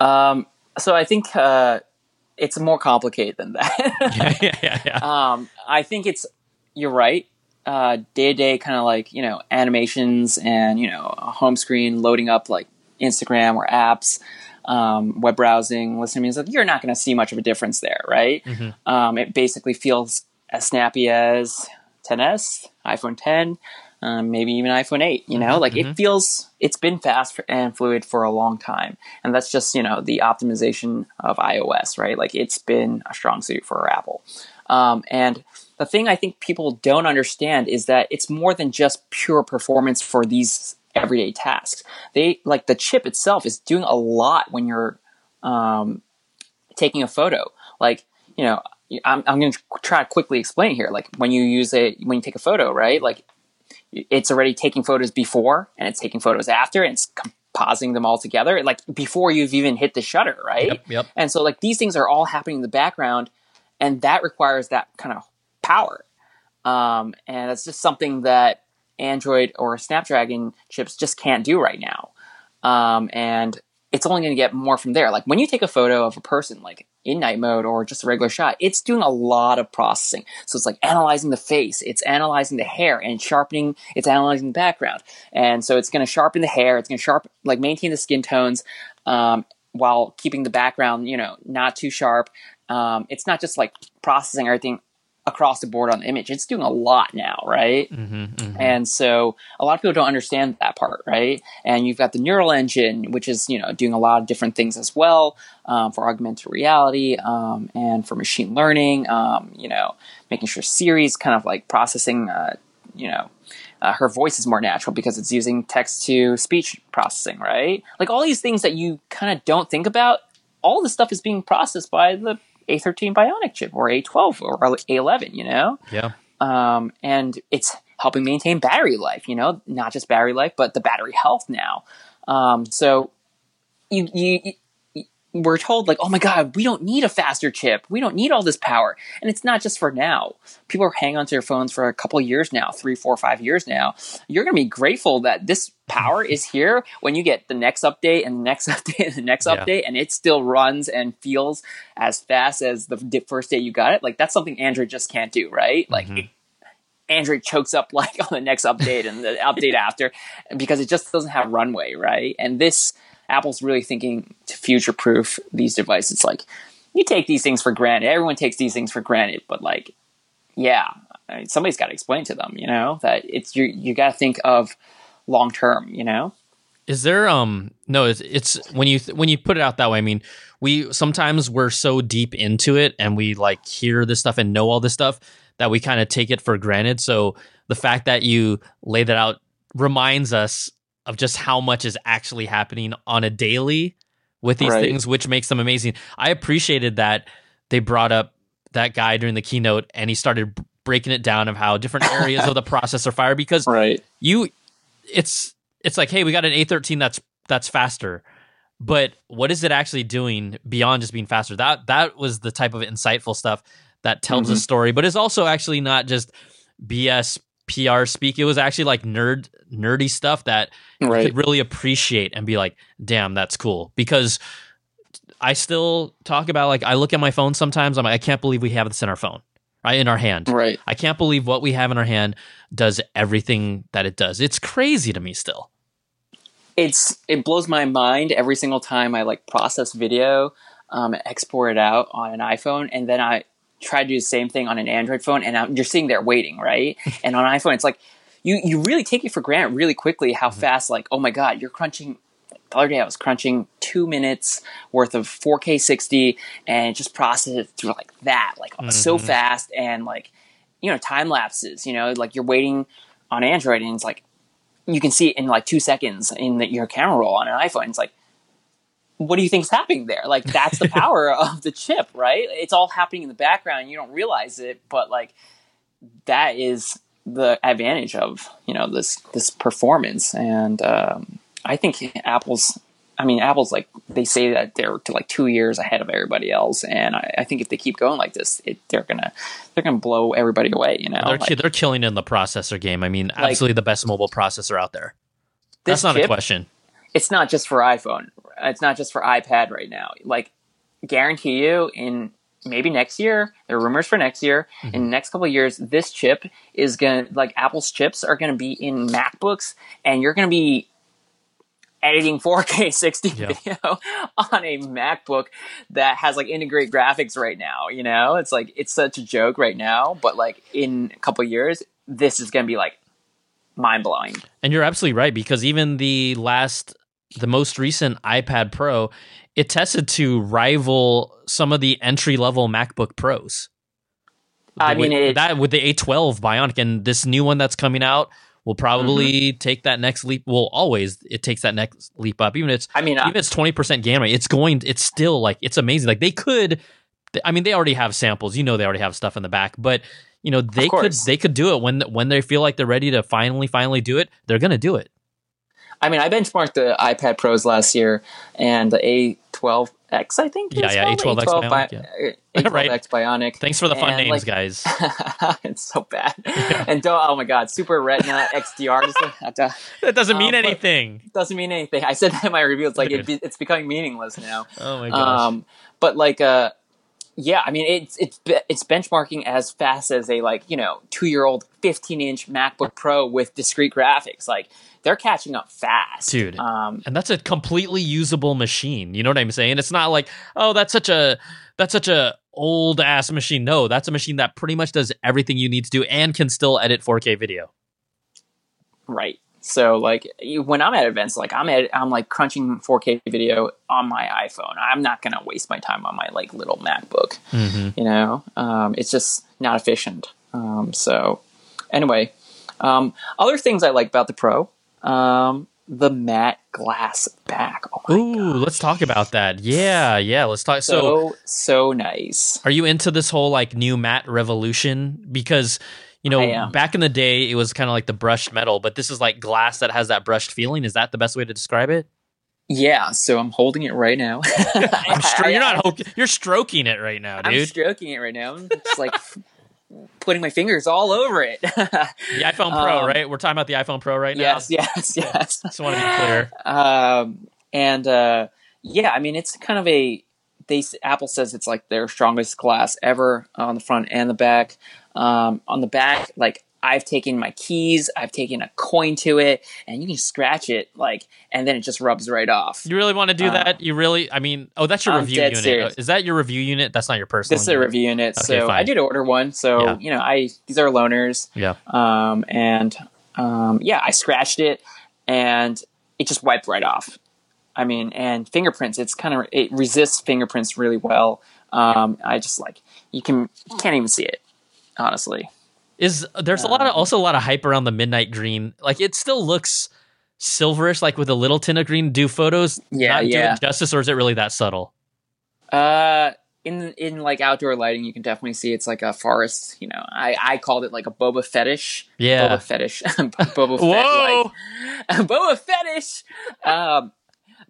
um, so I think uh, it's more complicated than that. *laughs* yeah, yeah, yeah, yeah. um, I think it's you're right. Day to day, kind of like you know animations and you know a home screen loading up like Instagram or apps, um, web browsing, listening to music. You're not going to see much of a difference there, right? Mhm. Um, it basically feels as snappy as 10s, iPhone 10, um, maybe even iPhone 8. You know, like mhm. it feels it's been fast and fluid for a long time, and that's just you know the optimization of iOS, right? Like it's been a strong suit for Apple. Um, and the thing I think people don't understand is that it's more than just pure performance for these everyday tasks. They like the chip itself is doing a lot when you're um, taking a photo. Like you know, I'm, I'm going to try to quickly explain here. Like when you use a when you take a photo, right? Like it's already taking photos before and it's taking photos after, and it's compositing them all together. Like before you've even hit the shutter, right? Yep, yep. And so like these things are all happening in the background, and that requires that kind of power. Um, and it's just something that Android or Snapdragon chips just can't do right now. Um, and it's only going to get more from there. Like when you take a photo of a person, like in night mode or just a regular shot, it's doing a lot of processing. So it's like analyzing the face, it's analyzing the hair, and sharpening. It's analyzing the background, and so it's going to sharpen the hair. It's going to sharp, like maintain the skin tones, um, while keeping the background, you know, not too sharp. Um, it's not just like processing everything across the board on the image. It's doing a lot now, right? Mm-hmm, mm-hmm. And so a lot of people don't understand that part, right? And you've got the neural engine, which is you know doing a lot of different things as well um, for augmented reality um, and for machine learning. Um, you know, making sure Siri's kind of like processing, uh, you know, uh, her voice is more natural because it's using text to speech processing, right? Like all these things that you kind of don't think about, all this stuff is being processed by the A13 Bionic chip or A12 or A11, you know? Yeah. Um, and it's helping maintain battery life, you know, not just battery life, but the battery health now. Um, so you, you, we're told like, oh my god, we don't need a faster chip. We don't need all this power. And it's not just for now. People are hanging onto their phones for a couple years now, three, four, five years now. You're going to be grateful that this power is here when you get the next update and the next *laughs* update and the next yeah. update, and it still runs and feels as fast as the first day you got it. Like that's something Android just can't do, right? Like. Mm-hmm. Android chokes up *laughs* like on the next update and the update after because it just doesn't have runway, right? And this Apple's really thinking to future proof these devices. Like, you take these things for granted. Everyone takes these things for granted, but like, yeah, I mean, somebody's got to explain to them, you know, that it's you. You got to think of long term, you know. Is there um no it's, it's when you when you put it out that way I mean we sometimes we're so deep into it and we like hear this stuff and know all this stuff that we kind of take it for granted so the fact that you lay that out reminds us of just how much is actually happening on a daily with these right. things, which makes them amazing. I appreciated that they brought up that guy during the keynote and he started breaking it down of how different *laughs* areas of the processor fire because right. you it's it's like hey we got an A13 that's that's faster but what is it actually doing beyond just being faster that that was the type of insightful stuff that tells mm-hmm. a story but it's also actually not just BS PR speak. It was actually like nerd nerdy stuff that right. you could really appreciate and be like, damn, that's cool. Because I still talk about like I look at my phone sometimes, I'm like, I can't believe we have this in our phone. Right in our hand. Right. I can't believe what we have in our hand does everything that it does. It's crazy to me still. It's it blows my mind every single time I like process video, um, export it out on an iPhone, and then I try to do the same thing on an Android phone, and you're sitting there waiting, right? *laughs* and on iPhone, it's like you you really take it for granted really quickly how mm-hmm. fast. Like, oh my god, you're crunching. The other day, I was crunching two minutes worth of 4K 60, and just process it through like that, like mm-hmm. so fast, and like you know time lapses. You know, like you're waiting on Android, and it's like you can see it in like two seconds in the, your camera roll on an iPhone. It's like what do you think is happening there? Like that's the *laughs* power of the chip, right? It's all happening in the background. You don't realize it, but like that is the advantage of you know this this performance. And um, I think Apple's. I mean, Apple's like they say that they're to like two years ahead of everybody else, and I, I think if they keep going like this, it, they're gonna they're gonna blow everybody away. You know, they're like, they're killing in the processor game. I mean, absolutely like, the best mobile processor out there. That's not chip, a question. It's not just for iPhone, it's not just for iPad right now. Like, guarantee you, in maybe next year, there are rumors for next year. Mm-hmm. In the next couple years, this chip is gonna like Apple's chips are gonna be in MacBooks, and you're gonna be editing 4K *laughs* 60 yeah. video on a MacBook that has like integrate graphics right now. You know, it's like it's such a joke right now, but like in a couple years, this is gonna be like mind blowing. And you're absolutely right because even the last the most recent iPad Pro, it tested to rival some of the entry level MacBook Pros. I mean, with, that with the A12 Bionic and this new one that's coming out will probably mm-hmm. take that next leap. Well, always it takes that next leap up. Even if it's, I mean, even if it's twenty percent gamma, it's going. It's still like it's amazing. Like they could. I mean, they already have samples. You know, they already have stuff in the back, but you know they could they could do it when when they feel like they're ready to finally finally do it. They're gonna do it. I mean, I benchmarked the iPad Pros last year and the A12X, I think. Yeah, yeah, A12X A12 Bionic. yeah. A12X *laughs* right. Bionic. Thanks for the fun names, like, guys. *laughs* it's so bad. *laughs* and don't, oh my God, Super Retina XDR. that doesn't mean um, anything. Doesn't mean anything. I said that in my review. It's like it, it's becoming meaningless now. Oh my gosh. Um, but like, uh, yeah, I mean it's it's it's benchmarking as fast as a like you know two year old fifteen inch MacBook Pro with discrete graphics. Like they're catching up fast, dude. Um, and that's a completely usable machine. You know what I'm saying? It's not like oh that's such a that's such a old ass machine. No, that's a machine that pretty much does everything you need to do and can still edit 4K video. Right. So like when I'm at events, like I'm at I'm like crunching 4K video on my iPhone. I'm not gonna waste my time on my like little MacBook. Mm-hmm. You know, um, it's just not efficient. Um, so anyway, Um, other things I like about the Pro, um, the matte glass back. Oh Ooh, let's talk about that. Yeah, yeah. Let's talk. So, so so nice. are you into this whole like new matte revolution? Because you know, back in the day, it was kind of like the brushed metal, but this is like glass that has that brushed feeling. Is that the best way to describe it? Yeah, so I'm holding it right now. *laughs* I'm stro- you're not. ho- You're stroking it right now, dude. I'm stroking it right now. I'm just like putting my fingers all over it. the iPhone Pro, Um, right? We're talking about the iPhone Pro right now. yes, yes, yes. Just want to be clear. Um, and uh, yeah, I mean, it's kind of a. They Apple says it's like their strongest glass ever on the front and the back. Um, on the back, like I've taken my keys, I've taken a coin to it, and you can scratch it, like, and then it just rubs right off. You really want to do Uh, that? You really? I mean, oh, that's your I'm review unit. serious. Is that your review unit? That's not your personal. This is a unit. review unit, Okay, so fine. I did order one. So Yeah. you know, I these are loaners. Yeah. um, and um, yeah, I scratched it, and it just wiped right off. I mean, and fingerprints, it's kind of it resists fingerprints really well. Um, I just like you can you can't even see it, honestly. Is there's a lot of Um, also a lot of hype around the midnight green. Like it still looks silverish, like with a little tint of green. Do photos Yeah, not do yeah. it justice, or is it really that subtle? Uh, in in like outdoor lighting, you can definitely see it's like a forest. You know, I I called it like a boba fetish. Yeah. Boba fetish. *laughs* Boba Whoa! like *laughs* Boba Fetish. Um,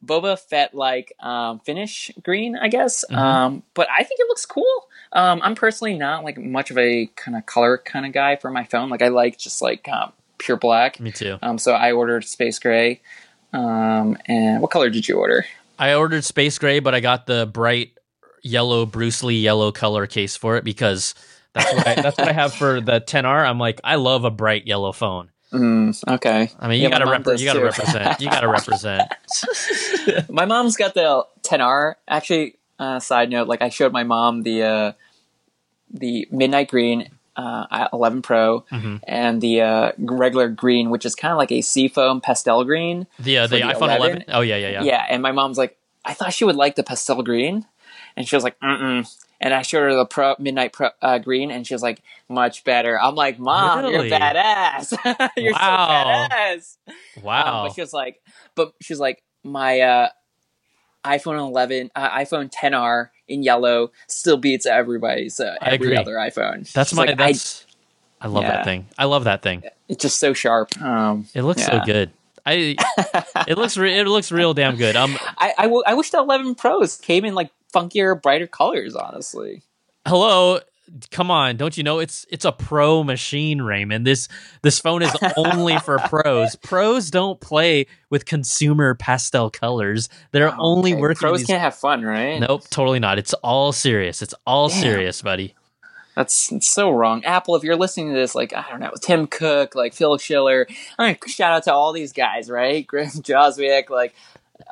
Boba Fett like um, finish green, I guess. Mhm. Um, but I think it looks cool. Um, I'm personally not like much of a kind of color kind of guy for my phone. Like I like just like um, pure black. Me too. Um, so I ordered space gray. Um, and what color did you order? I ordered space gray, but I got the bright yellow Bruce Lee yellow color case for it because that's what I, that's what I have for the *laughs* 10R. I'm like, I love a bright yellow phone. Mm, okay. I mean, you Yeah, gotta mom repre- does you gotta too. represent. You gotta represent. *laughs* *laughs* My mom's got the 10R. Actually, uh, side note, like I showed my mom the uh, the midnight green uh, 11 Pro Mhm. and the uh, regular green, which is kind of like a seafoam pastel green. The uh, the the iPhone 11. 11? Oh yeah, yeah, yeah. Yeah. and my mom's like, I thought she would like the pastel green, and she was like, mm And I showed her the pro midnight pro, uh, green, and she was like, much better. I'm like, Mom, Really? *laughs* you're badass. you're Wow. so badass. Wow. Um, but she was like, but she was like, my uh, iPhone 11, uh, iPhone 10R in yellow still beats everybody's uh, I every other iPhone. that's She's my. like, I- that's. I, love that thing. I love that thing. it's just so sharp. Um, It looks so good. I. It looks. Re- it looks real damn good. Um. *laughs* I, I, w- I wish the 11 Pros came in like funkier, brighter colors. Honestly, Hello. Come on, don't you know it's it's a pro machine, Raymond. This this phone is only *laughs* for pros. Pros don't play with consumer pastel colors. They're oh, only Okay, working. Pros these- can't have fun, right? Nope, totally not. It's all serious. It's all Damn. serious, buddy. That's so wrong. Apple, if you're listening to this, like I don't know, Tim Cook, like Phil Schiller, I mean, shout out to all these guys, right? *laughs* Graham Joswiak, like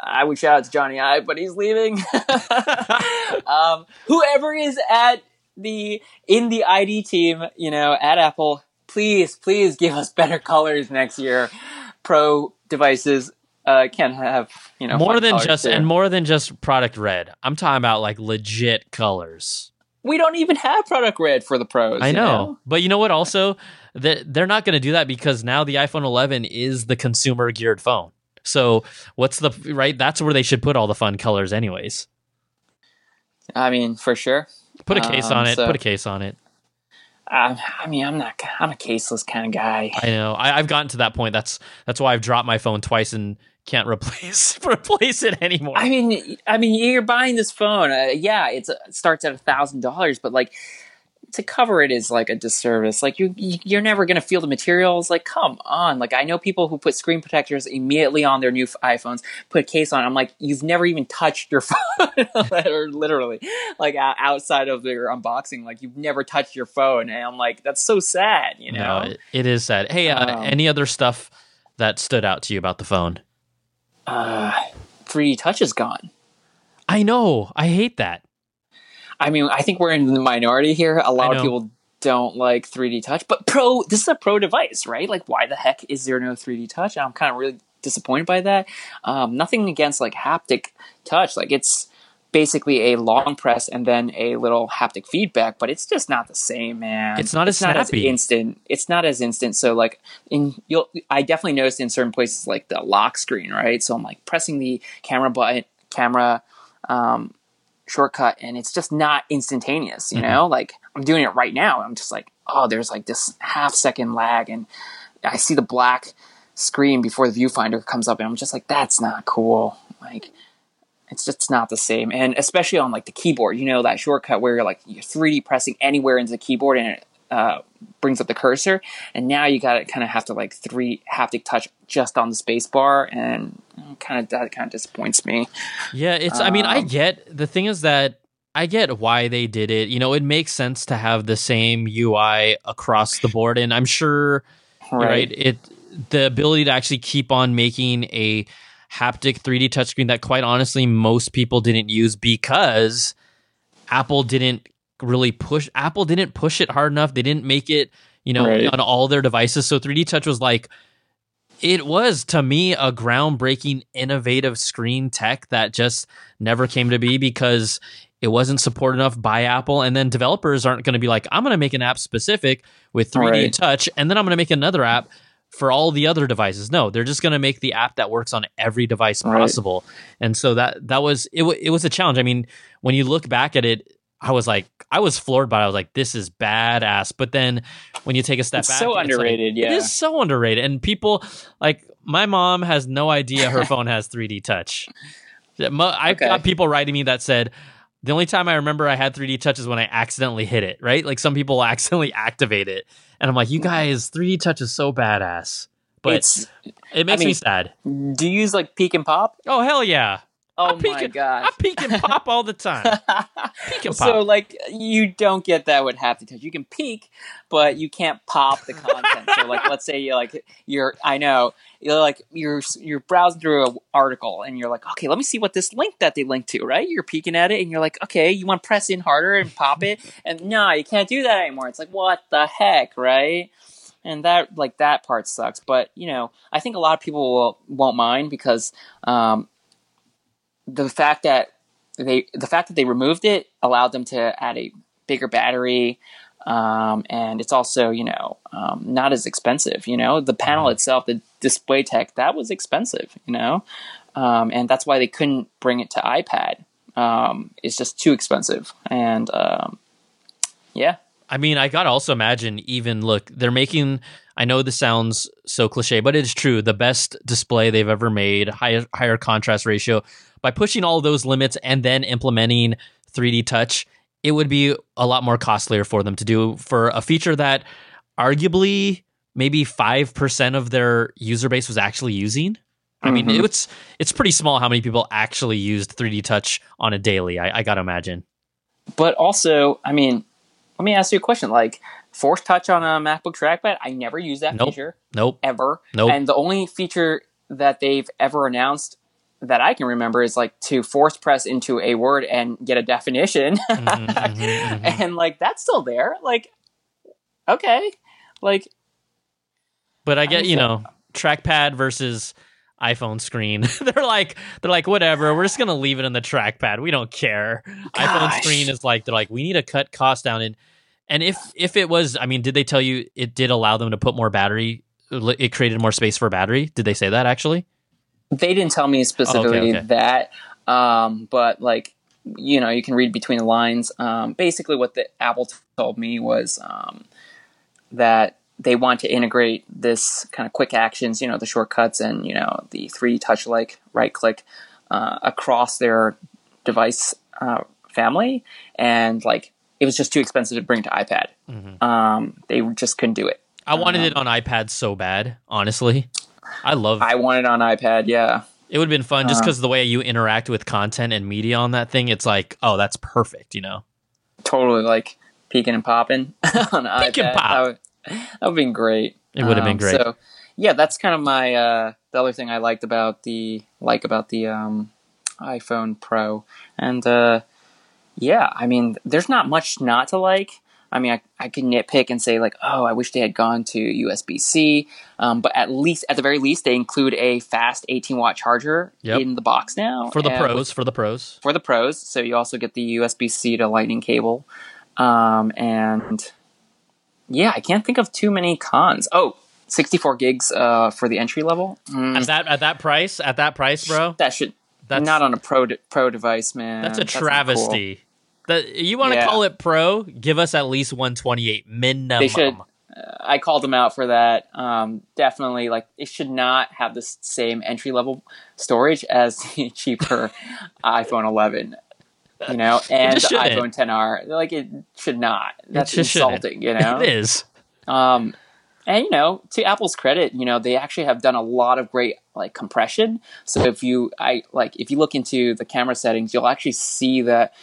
I would shout out to Jony Ive, but he's leaving. *laughs* um, whoever is at the in the ID team, you know, at Apple, please, please give us better colors next year. Pro devices uh, can have you know more than just too. and more than just product red. I'm talking about like legit colors. we don't even have product red for the pros. I you know. But you know what also? They're, they're not going to do that because now the iPhone 11 is the consumer geared phone. So what's the right? That's where they should put all the fun colors, anyways. I mean, for sure. Put a case Um, on it. so- Put a case on it. Um, I mean, I'm not. I'm a caseless kind of guy. I know. I, I've gotten to that point. That's that's why I've dropped my phone twice and can't replace *laughs* replace it anymore. I mean, I mean, you're buying this phone. Uh, yeah, it's it starts at a thousand dollars, but like to cover it is like a disservice. Like you, you you're never gonna feel the materials. Like, come on. Like I know people who put screen protectors immediately on their new iPhones, put a case on. I'm like, you've never even touched your *laughs* phone, or literally, like outside of their unboxing, like you've never touched your phone, and I'm like, that's so sad. You know. No, it, it is sad. Hey, uh, Um, any other stuff that stood out to you about the phone? uh, 3D Touch is gone. I know. I hate that. I mean, I think we're in the minority here. A lot of people don't like 3D touch, but pro, this is a pro device, right? Like, why the heck is there no 3D touch? And I'm kind of really disappointed by that. Um, nothing against like haptic touch. Like, it's, basically a long press and then a little haptic feedback, but it's just not the same, man. It's not as not as instant. It's not as instant. So like in you'll I definitely noticed in certain places like the lock screen, right? So I'm like pressing the camera button camera um shortcut and it's just not instantaneous, you Mhm. know? Like I'm doing it right now. I'm just like, oh, there's like this half second lag and I see the black screen before the viewfinder comes up and I'm just like, that's not cool. Like it's just not the same. And especially on like the keyboard, you know, that shortcut where you're like you're 3D pressing anywhere into the keyboard and it uh, brings up the cursor. And now you got to kind of have to like three haptic touch just on the space bar and kind of that kind of disappoints me. Yeah, it's. I mean, I Um, get the thing is that I get why they did it. You know, it makes sense to have the same UI across the board, and I'm sure right. It the ability to actually keep on making a haptic 3D touchscreen that, quite honestly, most people didn't use because Apple didn't really push. Apple didn't push it hard enough. They didn't make it, you know, Right. on all their devices. So 3D Touch was like. It was to me a groundbreaking, innovative screen tech that just never came to be because it wasn't supported enough by Apple. And then developers aren't going to be like, I'm going to make an app specific with 3D Right. touch, and then I'm going to make another app for all the other devices. No, they're just going to make the app that works on every device Right. possible. And so that that was it. wa- It was a challenge. I mean, when you look back at it, I was like, I was floored by. it. I was like, this is badass. But then when you take a step It's back, so like- underrated, It yeah. is so underrated, and people like my mom has no idea her *laughs* phone has 3D touch. I've Okay. got people writing me that said the only time I remember I had 3D touch is when I accidentally hit it, right? Like some people *laughs* accidentally activate it. And I'm like, you guys, 3D touch is so badass. But it's it makes I me sad. do you use like peek and pop? Oh, hell yeah. Oh I peek my and- gosh. I peek and pop all the time. *laughs* Peek and so like you don't get that with half the touch. You can peek, but you can't pop the content. so like let's say you're like you're I know you're like you're you're browsing through an article and you're like okay let me see what this link that they linked to right. You're peeking at it and you're like okay you want to press in harder and pop it and no you can't do that anymore. It's like what the heck right. And that like that part sucks, but you know I think a lot of people will, won't mind because um, the fact that they the fact that they removed it allowed them to add a bigger battery um, and it's also you know um, not as expensive you know? The panel itself the display tech that was expensive you know? Um, and that's why they couldn't bring it to ipad. Um, it's just too expensive. And um, yeah. I mean, I gotta also imagine even look, they're making I know this sounds so cliche, but it's true, the best display they've ever made, higher higher contrast ratio. By pushing all those limits and then implementing 3D touch, it would be a lot more costlier for them to do for a feature that arguably maybe 5% of their user base was actually using. I mean, Mhm. it's it's pretty small how many people actually used 3D touch on a daily. I, I gotta imagine. but also i mean let me ask you a question like force touch on a macbook trackpad i never use that Nope. feature Nope. ever. Nope. And the only feature that they've ever announced that I can remember is like to force press into a word and get a definition. *laughs* Mhm, mhm, mhm. and like that's still there. Like okay. Like But I get, you Understand. know, trackpad versus iPhone screen. *laughs* they're like they're like whatever. We're just gonna leave it in the trackpad. We don't care. iPhone screen is like they're like we need to cut costs down and and if if it was, I mean, did they tell you it did allow them to put more battery? It created more space for battery. Did they say that actually? They didn't tell me specifically okay. that. Um, but like you know, you can read between the lines. Um, basically what the Apple told me was um, that they want to integrate this kind of quick actions, you know, the shortcuts and, you know, the 3D touch like right click uh, across their device uh, family. And like, it was just too expensive to bring to iPad. Mhm. Um, they just couldn't do it. I wanted Um, it on iPad so bad. Honestly, I love. I want it on iPad. Yeah. it would have been fun just uh, because the way you interact with content and media on that thing. It's like, oh, that's perfect. You know. Totally like peeking and popping *laughs* on iPad. Peek and pop. That would, that would have been great. It would have been Um, great. So yeah, that's kind of my uh, the other thing I liked about the like about the um, iPhone Pro, and uh, yeah, I mean, there's not much not to like. I mean, I, I could nitpick and say like, oh, I wish they had gone to USB C, um, but at least, at the very least, they include a fast 18 watt charger Yep. in the box now For the pros, for the pros. For the pros, so you also get the USB C to Lightning cable, um, and yeah, I can't think of too many cons. Oh, 64 gigs uh, for the entry level. Mm, At that at that price, at that price, bro. that should That's not on a pro de- pro device, man. That's a travesty. cool. That you want to Yeah. call it pro? Give us at least 128 minimum. They should. I called them out for that. Um, definitely, like it should not have the same entry level storage as *laughs* the cheaper *laughs* iPhone 11. You know, and the iPhone 10R. Like it should not. That's just shouldn't. insulting. You know, *laughs* It is. Um, and you know, to Apple's credit, you know they actually have done a lot of great like compression. So if you, I like, if you look into the camera settings, you'll actually see that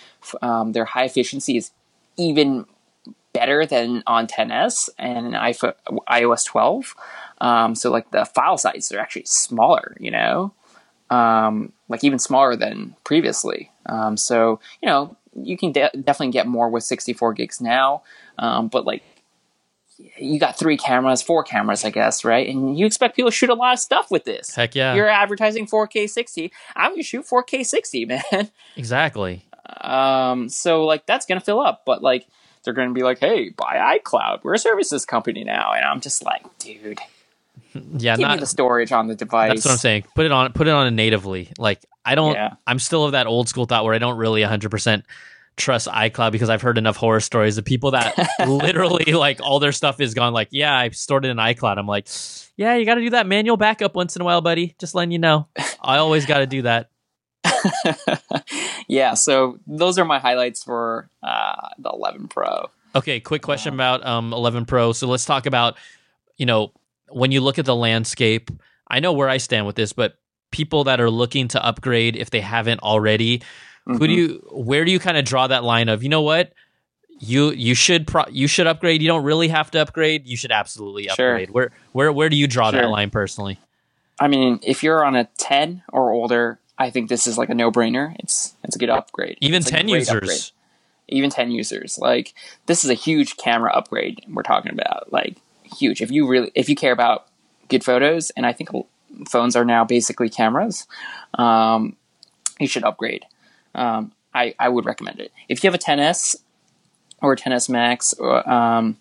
um, their high efficiency is even better than on 10s and iPhone, iOS 12. Um, so like the file sizes are actually smaller. You know, um, like even smaller than previously. Um, so you know, you can de- definitely get more with 64 gigs now. Um, but like you got three cameras, four cameras, I guess, right? And you expect people to shoot a lot of stuff with this. Heck yeah. You're advertising 4K 60. I'm gonna shoot 4K 60, *laughs* man. exactly. Um, so like that's gonna fill up, but like they're gonna be like, hey, buy iCloud. We're a services company now, and I'm just like, dude, *laughs* Yeah, give not me the storage on the device. That's what I'm saying. Put it on put it on natively. Like I don't Yeah. I'm still of that old school thought where I don't really 100% trust iCloud because I've heard enough horror stories of people that *laughs* literally like all their stuff is gone like, yeah, I stored it in iCloud. I'm like, yeah, you got to do that manual backup once in a while, buddy. Just letting you know. I always got to do that. *laughs* yeah, so those are my highlights for uh, the 11 Pro. Okay, quick question about um 11 Pro. So let's talk about, you know, when you look at the landscape, I know where I stand with this, but people that are looking to upgrade if they haven't already, who do Mhm. you where do you kind of draw that line of, you know what? You you should pro- you should upgrade. You don't really have to upgrade. You should absolutely Sure. upgrade. Where where where do you draw that line personally? I mean, if you're on a 10 or older, I think this is like a no-brainer. It's it's a good upgrade. Even It's 10 great users. upgrade. Even 10 users. Like this is a huge camera upgrade we're talking about. Like huge. If you really if you care about good photos and I think phones are now basically cameras, um, you should upgrade. Um, I I would recommend it. If you have a 10s or a 10s Max or um,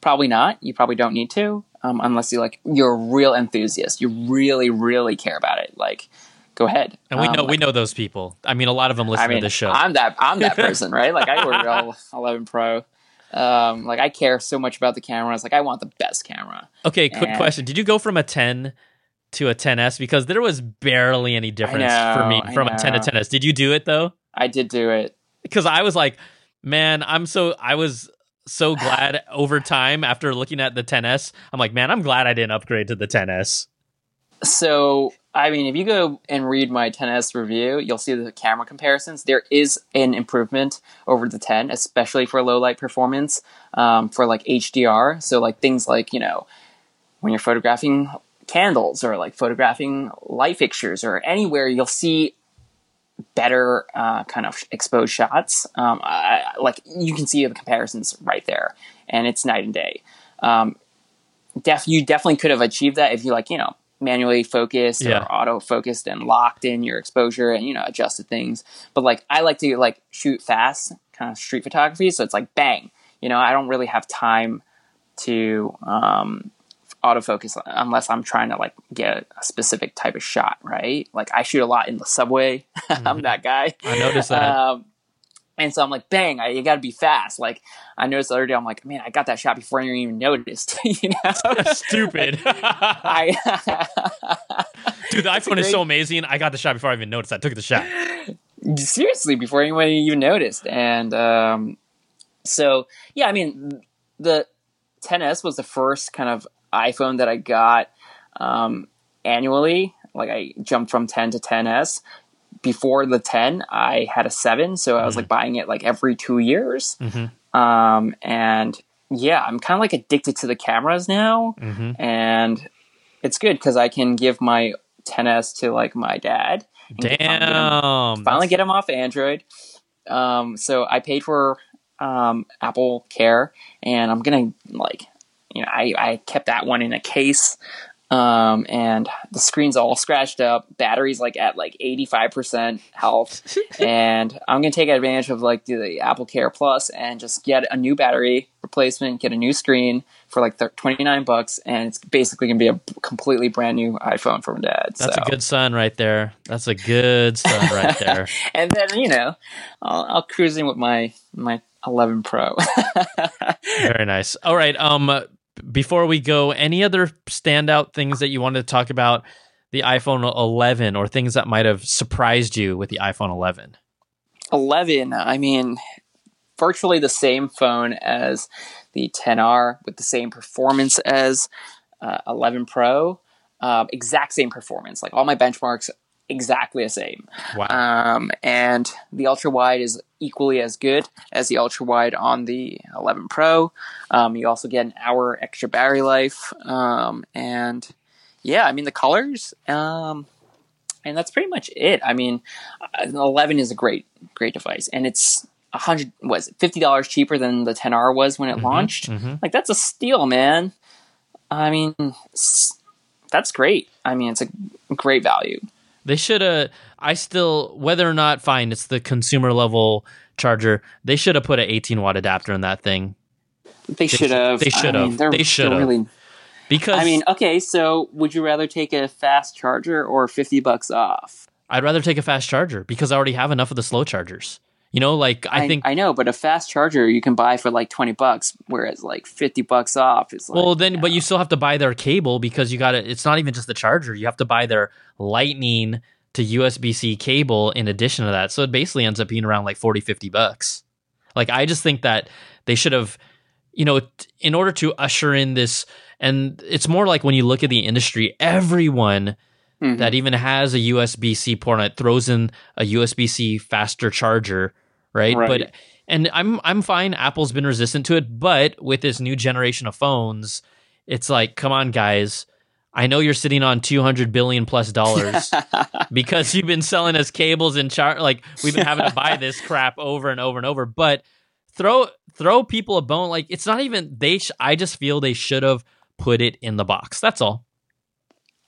probably not. You probably don't need to, um, unless you like you're a real enthusiast. You really, really care about it. Like, go ahead. And we Um, know we know those people. I mean, a lot of them listen I mean, to this show. I'm that I'm that *laughs* person, right? Like, I ordered all 11 Pro. Um, like, I care so much about the camera. I was Like, I want the best camera. okay, quick and- question. Did you go from a 10 to a 10s because there was barely any difference for me from a 10 to 10s. Did you do it though? I did do it. because I was like, man, I'm so I was so *sighs* glad over time after looking at the 10s. I'm like, man, I'm glad I didn't upgrade to the 10s. So, I mean, if you go and read my 10s review, you'll see the camera comparisons. There is an improvement over the 10, especially for low light performance, um, for like HDR. So, like things like, you know, when you're photographing candles or like photographing light fixtures or anywhere, you'll see better uh, kind of exposed shots. Um, I, like you can see the comparisons right there, and it's night and day. Um, def you definitely could have achieved that if you like you know manually focused Yeah. or auto focused and locked in your exposure and you know adjusted things. But like I like to like shoot fast, kind of street photography, so it's like bang. You know, I don't really have time to um, autofocus unless I'm trying to like get a specific type of shot, right? Like I shoot a lot in the subway. *laughs* I'm that guy. I noticed that. Um, and so I'm like, bang, I, you got to be fast. Like I noticed the other day, I'm like, man, I got that shot before anyone even *laughs* noticed. *laughs* you know, Stupid. I Dude, the iPhone is so amazing. I got the shot before I even noticed I took the shot. seriously before anyone even noticed. And um, so, yeah, I mean, the 10s was the first kind of iPhone that I got um, annually. Like I jumped from 10 to 10s. Before the 10, I had a 7, so I was like buying it like every two years. Mhm. Um, and yeah, I'm kind of like addicted to the cameras now. hmm And it's good because I can give my 10s to like my dad. finally get him- Damn. finally get him off Android. Um, so I paid for um, Apple Care, and I'm gonna like, you know, I, I kept that one in a case, um, and the screen's all scratched up. Battery's like at like 85% health, *laughs* and I'm gonna take advantage of like the Apple Care Plus and just get a new battery replacement, get a new screen for like 29 bucks, and it's basically gonna be a completely brand new iPhone from Dad. That's so. a good son right there. That's a good son right there. *laughs* and then you know, I'll, I'll cruise in with my my 11 Pro. *laughs* Very nice. All right. Um, before we go, any other standout things that you wanted to talk about the iPhone 11 or things that might have surprised you with the iPhone 11? 11. I mean, virtually the same phone as the 10R with the same performance as uh, 11 Pro. Uh, exact same performance. Like all my benchmarks exactly the same. Wow. Um, and the ultra wide is equally as good as the ultra wide on the 11 Pro. Um, you also get an hour extra battery life. Um, and yeah, I mean, the colors, um, and that's pretty much it. I mean, uh, 11 is a great, great device, and it's a hundred was fifty dollars cheaper than the 10R was when it Mhm, launched. mhm. Like that's a steal, man. I mean, that's great. I mean, it's a great value. They should have. I still, whether or not, fine, it's the consumer level charger. They should have put an 18 watt adapter in that thing They should have. they should have. They should have. Really, because I mean, okay. So, would you rather take a fast charger or fifty bucks off? I'd rather take a fast charger because I already have enough of the slow chargers. You know, like I, think. I know, but a fast charger you can buy for like twenty bucks, whereas like fifty bucks off is like. well, then, but no. you still have to buy their cable because you got to. It's not even just the charger. You have to buy their Lightning to USB C cable in addition to that. So it basically ends up being around like 40, 50 bucks. Like I just think that they should have, you know, in order to usher in this, and it's more like when you look at the industry, everyone Mhm. that even has a USB C port on it throws in a USB C faster charger, right? Right. But and I'm I'm fine. Apple's been resistant to it, but with this new generation of phones, it's like, come on, guys. I know you're sitting on 200 billion plus *laughs* dollars because you've been selling us cables and char like we've been having to buy this *laughs* crap over and over and over. But throw throw people a bone. Like it's not even they. Sh- I just feel they should have put it in the box. That's all.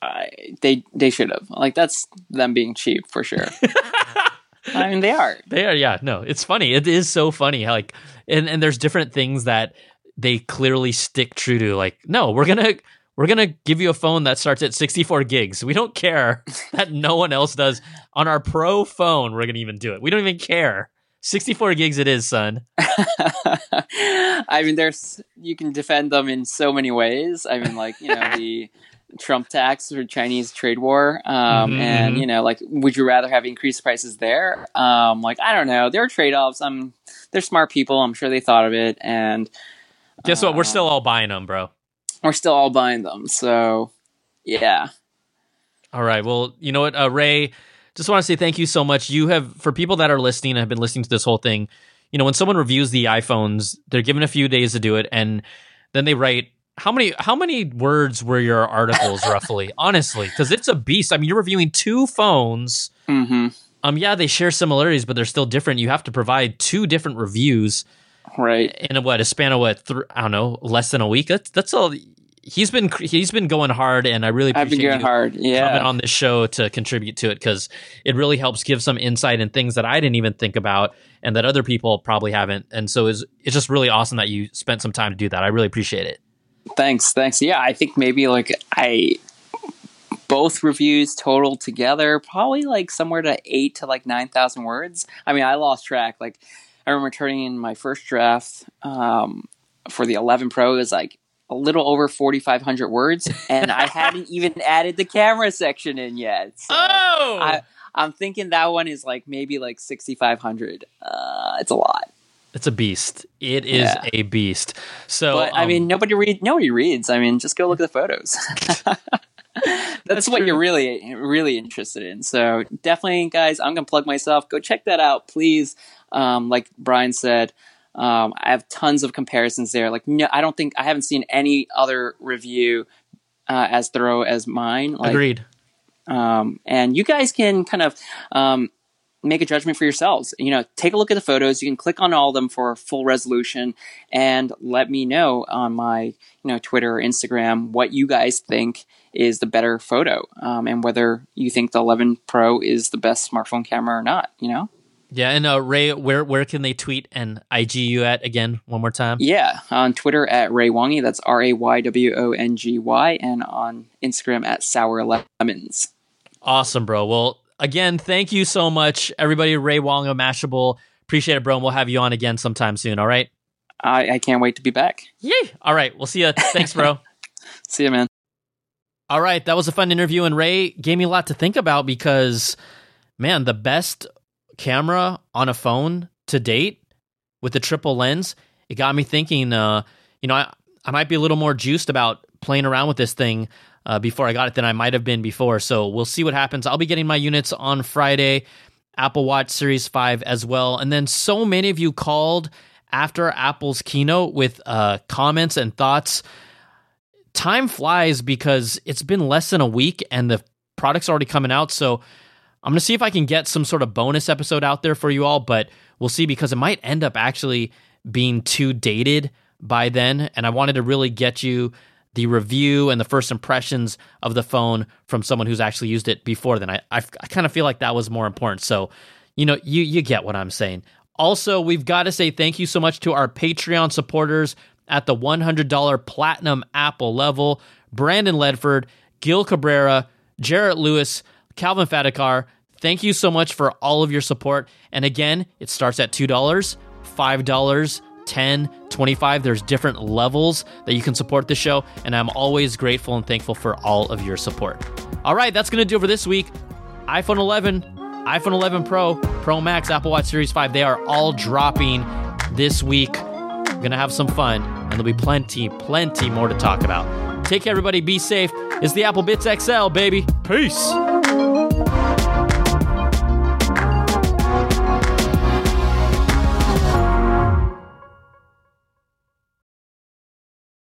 I, they they should have like that's them being cheap for sure. *laughs* I mean, they are. They are, yeah. No, it's funny. It is so funny. how, Like, and and there's different things that they clearly stick true to. Like, no, we're gonna we're gonna give you a phone that starts at 64 gigs. We don't care *laughs* that no one else does on our Pro phone. We're gonna even do it. We don't even care. 64 gigs it is, son. *laughs* I mean, there's you can defend them in so many ways. I mean, like you know the Trump tax or Chinese trade war, um, Mhm, and mhm. you know, like, would you rather have increased prices there? Um, like, I don't know. There are trade offs. I'm they're smart people. I'm sure they thought of it, and Guess what? We're uh, still all buying them, bro. we're still all buying them. So, yeah. All right. Well, you know what, uh, Ray, just want to say thank you so much. You have, for people that are listening and have been listening to this whole thing, you know, when someone reviews the iPhones, they're given a few days to do it, and then they write how many how many words were your articles roughly? *laughs* Honestly, because it's a beast. I mean, you're reviewing two phones. hmm Um, yeah, they share similarities, but they're still different. You have to provide two different reviews Right. in a what a span of what th- I don't know, less than a week. That's that's all. He's been he's been going hard, and I really I've been appreciate going you hard. coming Yeah. on this show to contribute to it because it really helps give some insight and things that I didn't even think about and that other people probably haven't. And so it's it's just really awesome that you spent some time to do that. I really appreciate it. Thanks. Thanks. Yeah, I think maybe like I both reviews total together probably like somewhere to eight to like nine thousand words. I mean, I lost track. Like I remember turning in my first draft um, for the 11 Pro is like a little over 4,500 words, and I *laughs* hadn't even added the camera section in yet. So oh, I, I'm thinking that one is like maybe like 6,500. Uh, it's a lot. It's a beast. It is Yeah. a beast. So but I um, mean, nobody read. Nobody reads. I mean, just go look at the photos. *laughs* That's, That's what true. you're really, really interested in. So definitely, guys, I'm gonna plug myself. Go check that out, please. Um, like Brian said, um, I have tons of comparisons there. Like, no, I don't think I haven't seen any other review uh, as thorough as mine. Like, agreed. um, and you guys can kind of um, make a judgment for yourselves. You know, take a look at the photos. You can click on all of them for full resolution and let me know on my, you know, Twitter or Instagram what you guys think is the better photo um, and whether you think the 11 Pro is the best smartphone camera or not, you know? Yeah, and uh, Ray, where where can they tweet and IG you at again? One more time. Yeah, on Twitter at Ray Wongy, that's R A Y W O N G Y, and on Instagram at Sour Lemons. Awesome, bro. Well, again, thank you so much, everybody. Ray Wong of Mashable. Appreciate it, bro. And we'll have you on again sometime soon. All right. I, I can't wait to be back. Yay! All right, we'll see you. Thanks, bro. *laughs* see you, man. All right, that was a fun interview, and Ray gave me a lot to think about because, man, the best camera on a phone to date with the triple lens, it got me thinking. Uh, you know, I, I might be a little more juiced about playing around with this thing uh, before I got it than I might have been before. So we'll see what happens. I'll be getting my units on Friday, Apple Watch Series 5 as well. And then so many of you called after Apple's keynote with uh, comments and thoughts. Time flies because it's been less than a week and the product's already coming out. So I'm going to see if I can get some sort of bonus episode out there for you all, but we'll see because it might end up actually being too dated by then. And I wanted to really get you the review and the first impressions of the phone from someone who's actually used it before then. I, I, I kind of feel like that was more important. So, you know, you, you get what I'm saying. Also, we've got to say thank you so much to our Patreon supporters at the $100 platinum Apple level Brandon Ledford, Gil Cabrera, Jarrett Lewis, Calvin Fadakar. Thank you so much for all of your support. And again, it starts at $2, $5, 10, 25. There's different levels that you can support the show, and I'm always grateful and thankful for all of your support. All right, that's going to do it for this week. iPhone 11, iPhone 11 Pro, Pro Max, Apple Watch Series 5, they are all dropping this week. We're going to have some fun, and there'll be plenty, plenty more to talk about. Take care, everybody. Be safe. It's the Apple Bitz XL, baby. Peace.